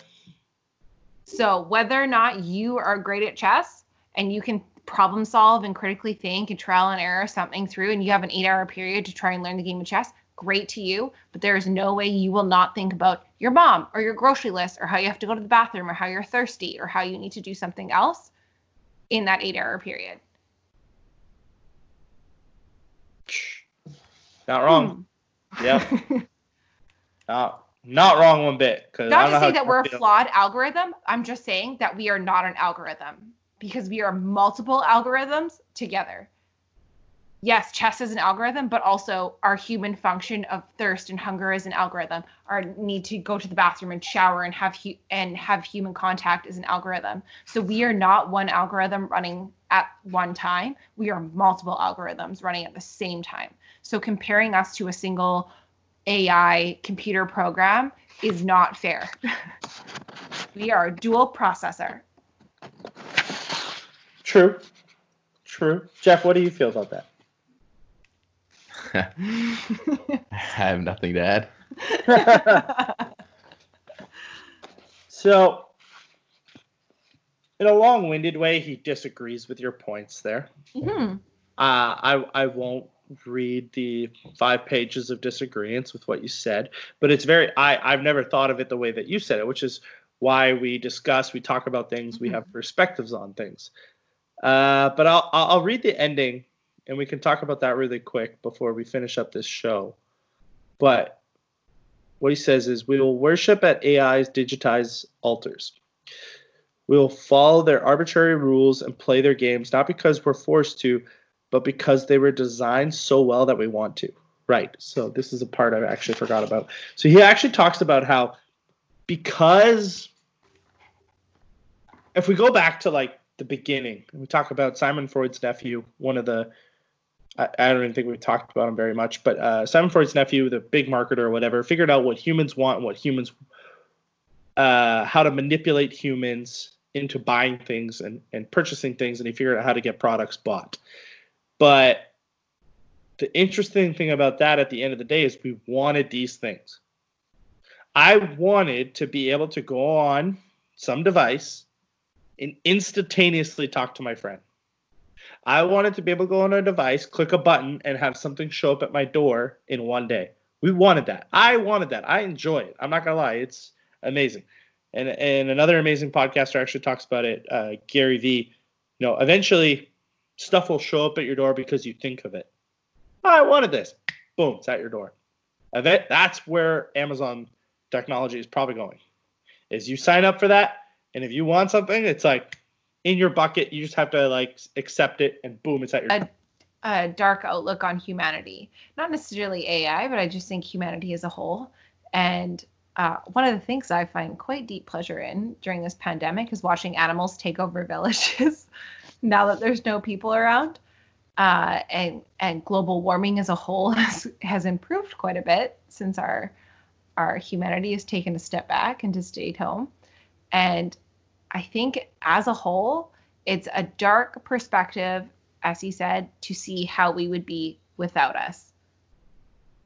So whether or not you are great at chess and you can problem solve and critically think and trial and error something through and you have an eight hour period to try and learn the game of chess, great to you. But there is no way you will not think about your mom or your grocery list or how you have to go to the bathroom or how you're thirsty or how you need to do something else in that eight hour period. Not wrong. Hmm. Yep. not not wrong one bit. Not to say that we're a flawed algorithm. I'm just saying that we are not an algorithm because we are multiple algorithms together. Yes, chess is an algorithm, but also our human function of thirst and hunger is an algorithm. Our need to go to the bathroom and shower and have hu- and have human contact is an algorithm. So we are not one algorithm running at one time. We are multiple algorithms running at the same time. So comparing us to a single AI computer program is not fair. we are a dual processor. True. True. Jeff, what do you feel about that? I have nothing to add. So, in a long-winded way, he disagrees with your points there. Mhm. Uh, I I won't read the five pages of disagreements with what you said, but it's very I I've never thought of it the way that you said it, which is why we discuss, we talk about things, we Mhm. have perspectives on things. Uh, but I'll I'll read the ending, and we can talk about that really quick before we finish up this show. But what he says is, we will worship at AI's digitized altars. We will follow their arbitrary rules and play their games, not because we're forced to, but because they were designed so well that we want to. Right. So this is a part I actually forgot about. So he actually talks about how because if we go back to like the beginning, we talk about Sigmund Freud's nephew, one of the I, I don't even think we talked about him very much, but uh, Sigmund Freud's nephew, the big marketer or whatever, figured out what humans want and what humans uh, how to manipulate humans into buying things and, and purchasing things, and he figured out how to get products bought. But the interesting thing about that at the end of the day is we wanted these things. I wanted to be able to go on some device and instantaneously talk to my friend. I wanted to be able to go on a device, click a button, and have something show up at my door in one day. We wanted that. I wanted that. I enjoy it. I'm not gonna lie, it's amazing. And and another amazing podcaster actually talks about it, uh, Gary V. You know, eventually stuff will show up at your door because you think of it. I wanted this. Boom, it's at your door. That, that's where Amazon technology is probably going. Is you sign up for that, and if you want something, it's like in your bucket. You just have to like accept it, and boom, it's at your. A, a dark outlook on humanity. Not necessarily AI, but I just think humanity as a whole. And uh, one of the things I find quite deep pleasure in during this pandemic is watching animals take over villages now that there's no people around. Uh, and and global warming as a whole has, has improved quite a bit since our our humanity has taken a step back and just stayed home. And I think as a whole, it's a dark perspective, as he said, to see how we would be without us.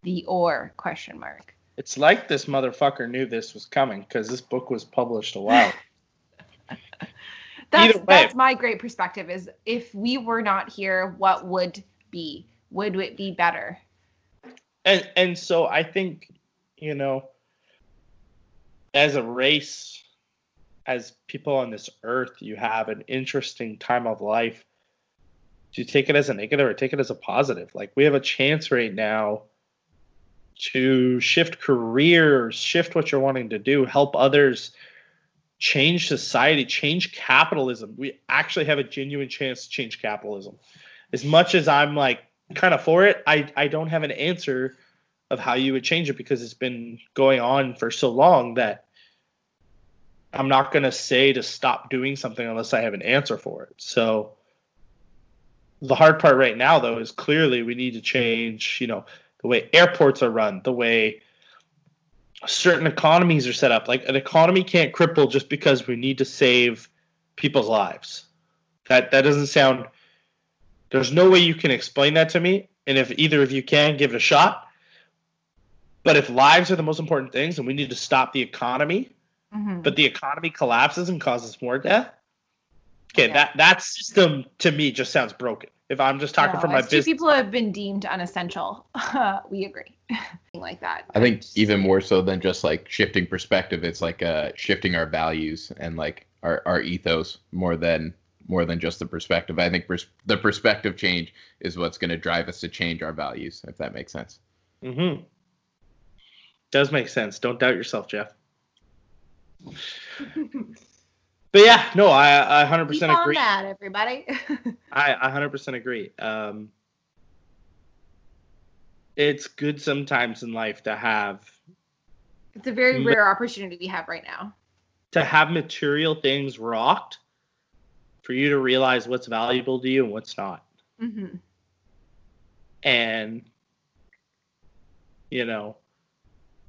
The or question mark. It's like this motherfucker knew this was coming because this book was published a while. That's that's my great perspective is if we were not here, what would be? Would it be better? and and so I think you know, as a race, as people on this earth, you have an interesting time of life. Do you take it as a negative or take it as a positive? Like we have a chance right now to shift careers, shift what you're wanting to do, help others, change society, change capitalism. We actually have a genuine chance to change capitalism. As much as I'm like kind of for it, I, I don't have an answer of how you would change it because it's been going on for so long that I'm not going to say to stop doing something unless I have an answer for it. So the hard part right now though is clearly we need to change, you know, the way airports are run, the way certain economies are set up. Like an economy can't cripple just because we need to save people's lives. That that doesn't sound there's no way you can explain that to me. And if either of you can, give it a shot. But if lives are the most important things and we need to stop the economy, Mhm. but the economy collapses and causes more death. Okay, Yeah. that that system to me just sounds broken. If I'm just talking No, from my as two business, people have been deemed unessential. we agree. Something like that. I think even more so than just like shifting perspective, it's like uh shifting our values and like our, our ethos more than more than just the perspective. I think pers- the perspective change is what's going to drive us to change our values, if that makes sense. Mm-hmm. does make sense. Don't doubt yourself, Jeff. But yeah, no, I I 100% Keep on agree. that, everybody. I I 100% agree. Um, it's good sometimes in life to have it's a very Ma- rare opportunity we have right now. to have material things rocked for you to realize what's valuable to you and what's not. Mm-hmm. And you know,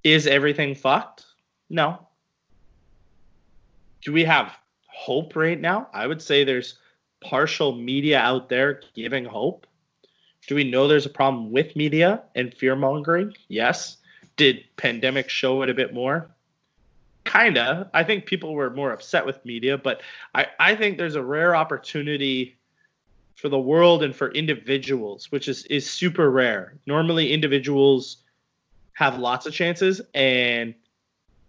is everything fucked? No. Do we have hope right now? I would say there's partial media out there giving hope. Do we know there's a problem with media and fear mongering? Yes. Did pandemic show it a bit more? Kinda. I think people were more upset with media, but I, I think there's a rare opportunity for the world and for individuals, which is, is super rare. Normally individuals have lots of chances and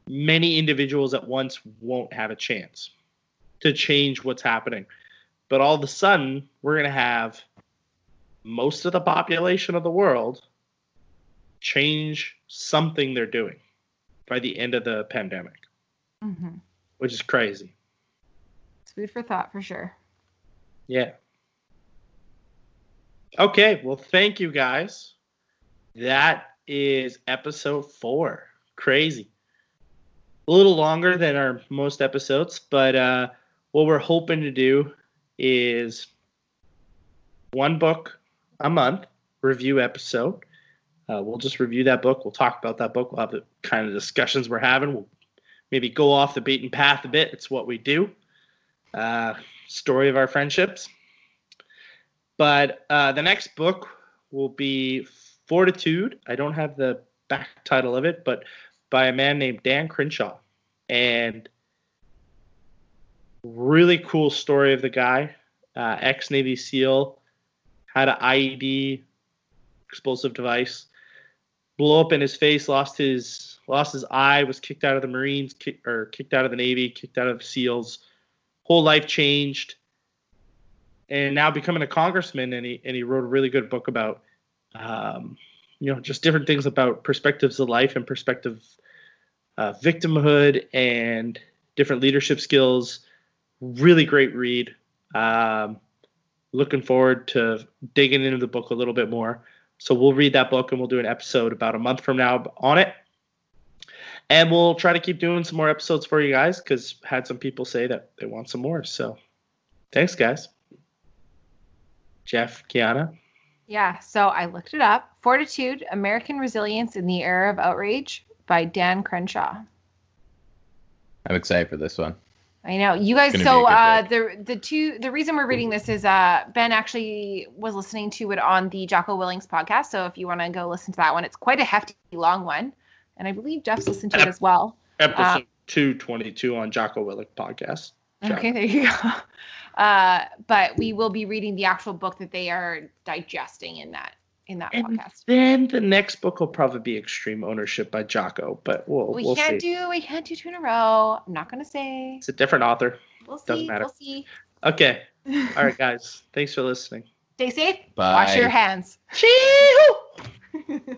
many individuals at once won't have a chance to change what's happening. But all of a sudden, we're going to have most of the population of the world change something they're doing by the end of the pandemic, hmm which is crazy. It's food for thought for sure. Yeah. Okay, well, thank you guys. That is episode four. Crazy. A little longer than our most episodes, but uh, what we're hoping to do is one book a month review episode. Uh, we'll just review that book. We'll talk about that book. We'll have the kind of discussions we're having. We'll maybe go off the beaten path a bit. It's what we do. Uh, story of our friendships. But uh, the next book will be Fortitude. I don't have the back title of it, but by a man named Dan Crenshaw. And really cool story of the guy, uh, ex Navy SEAL, had an IED explosive device blow up in his face, lost his lost his eye, was kicked out of the Marines, or kicked out of the Navy, kicked out of SEALs. Whole life changed, and now becoming a congressman. And he and he wrote a really good book about, um, you know, just different things about perspectives of life and perspective, uh, victimhood, and different leadership skills. Really great read. Um, looking forward to digging into the book a little bit more. So we'll read that book and we'll do an episode about a month from now on it. And we'll try to keep doing some more episodes for you guys because had some people say that they want some more. So thanks, guys. Jeff, Kiana. Yeah, so I looked it up. Fortitude, American Resilience in the Era of Outrage by Dan Crenshaw. I'm excited for this one. I know you guys. So uh, the the two the reason we're reading this is uh, Ben actually was listening to it on the Jocko Willink's podcast. So if you want to go listen to that one, it's quite a hefty long one, and I believe Jeff's listened to it as well. Episode 222 on Jocko Willink podcast. Okay, there you go. Uh, but we will be reading the actual book that they are digesting in that in that And podcast. then the next book will probably be Extreme Ownership by Jocko, but we'll, We we'll can't see. do we can't do two in a row. I'm not gonna say. It's a different author. We'll see. Doesn't matter. We'll see. Okay. All right, guys. Thanks for listening. Stay safe. Bye. Wash your hands. Chee-hoo!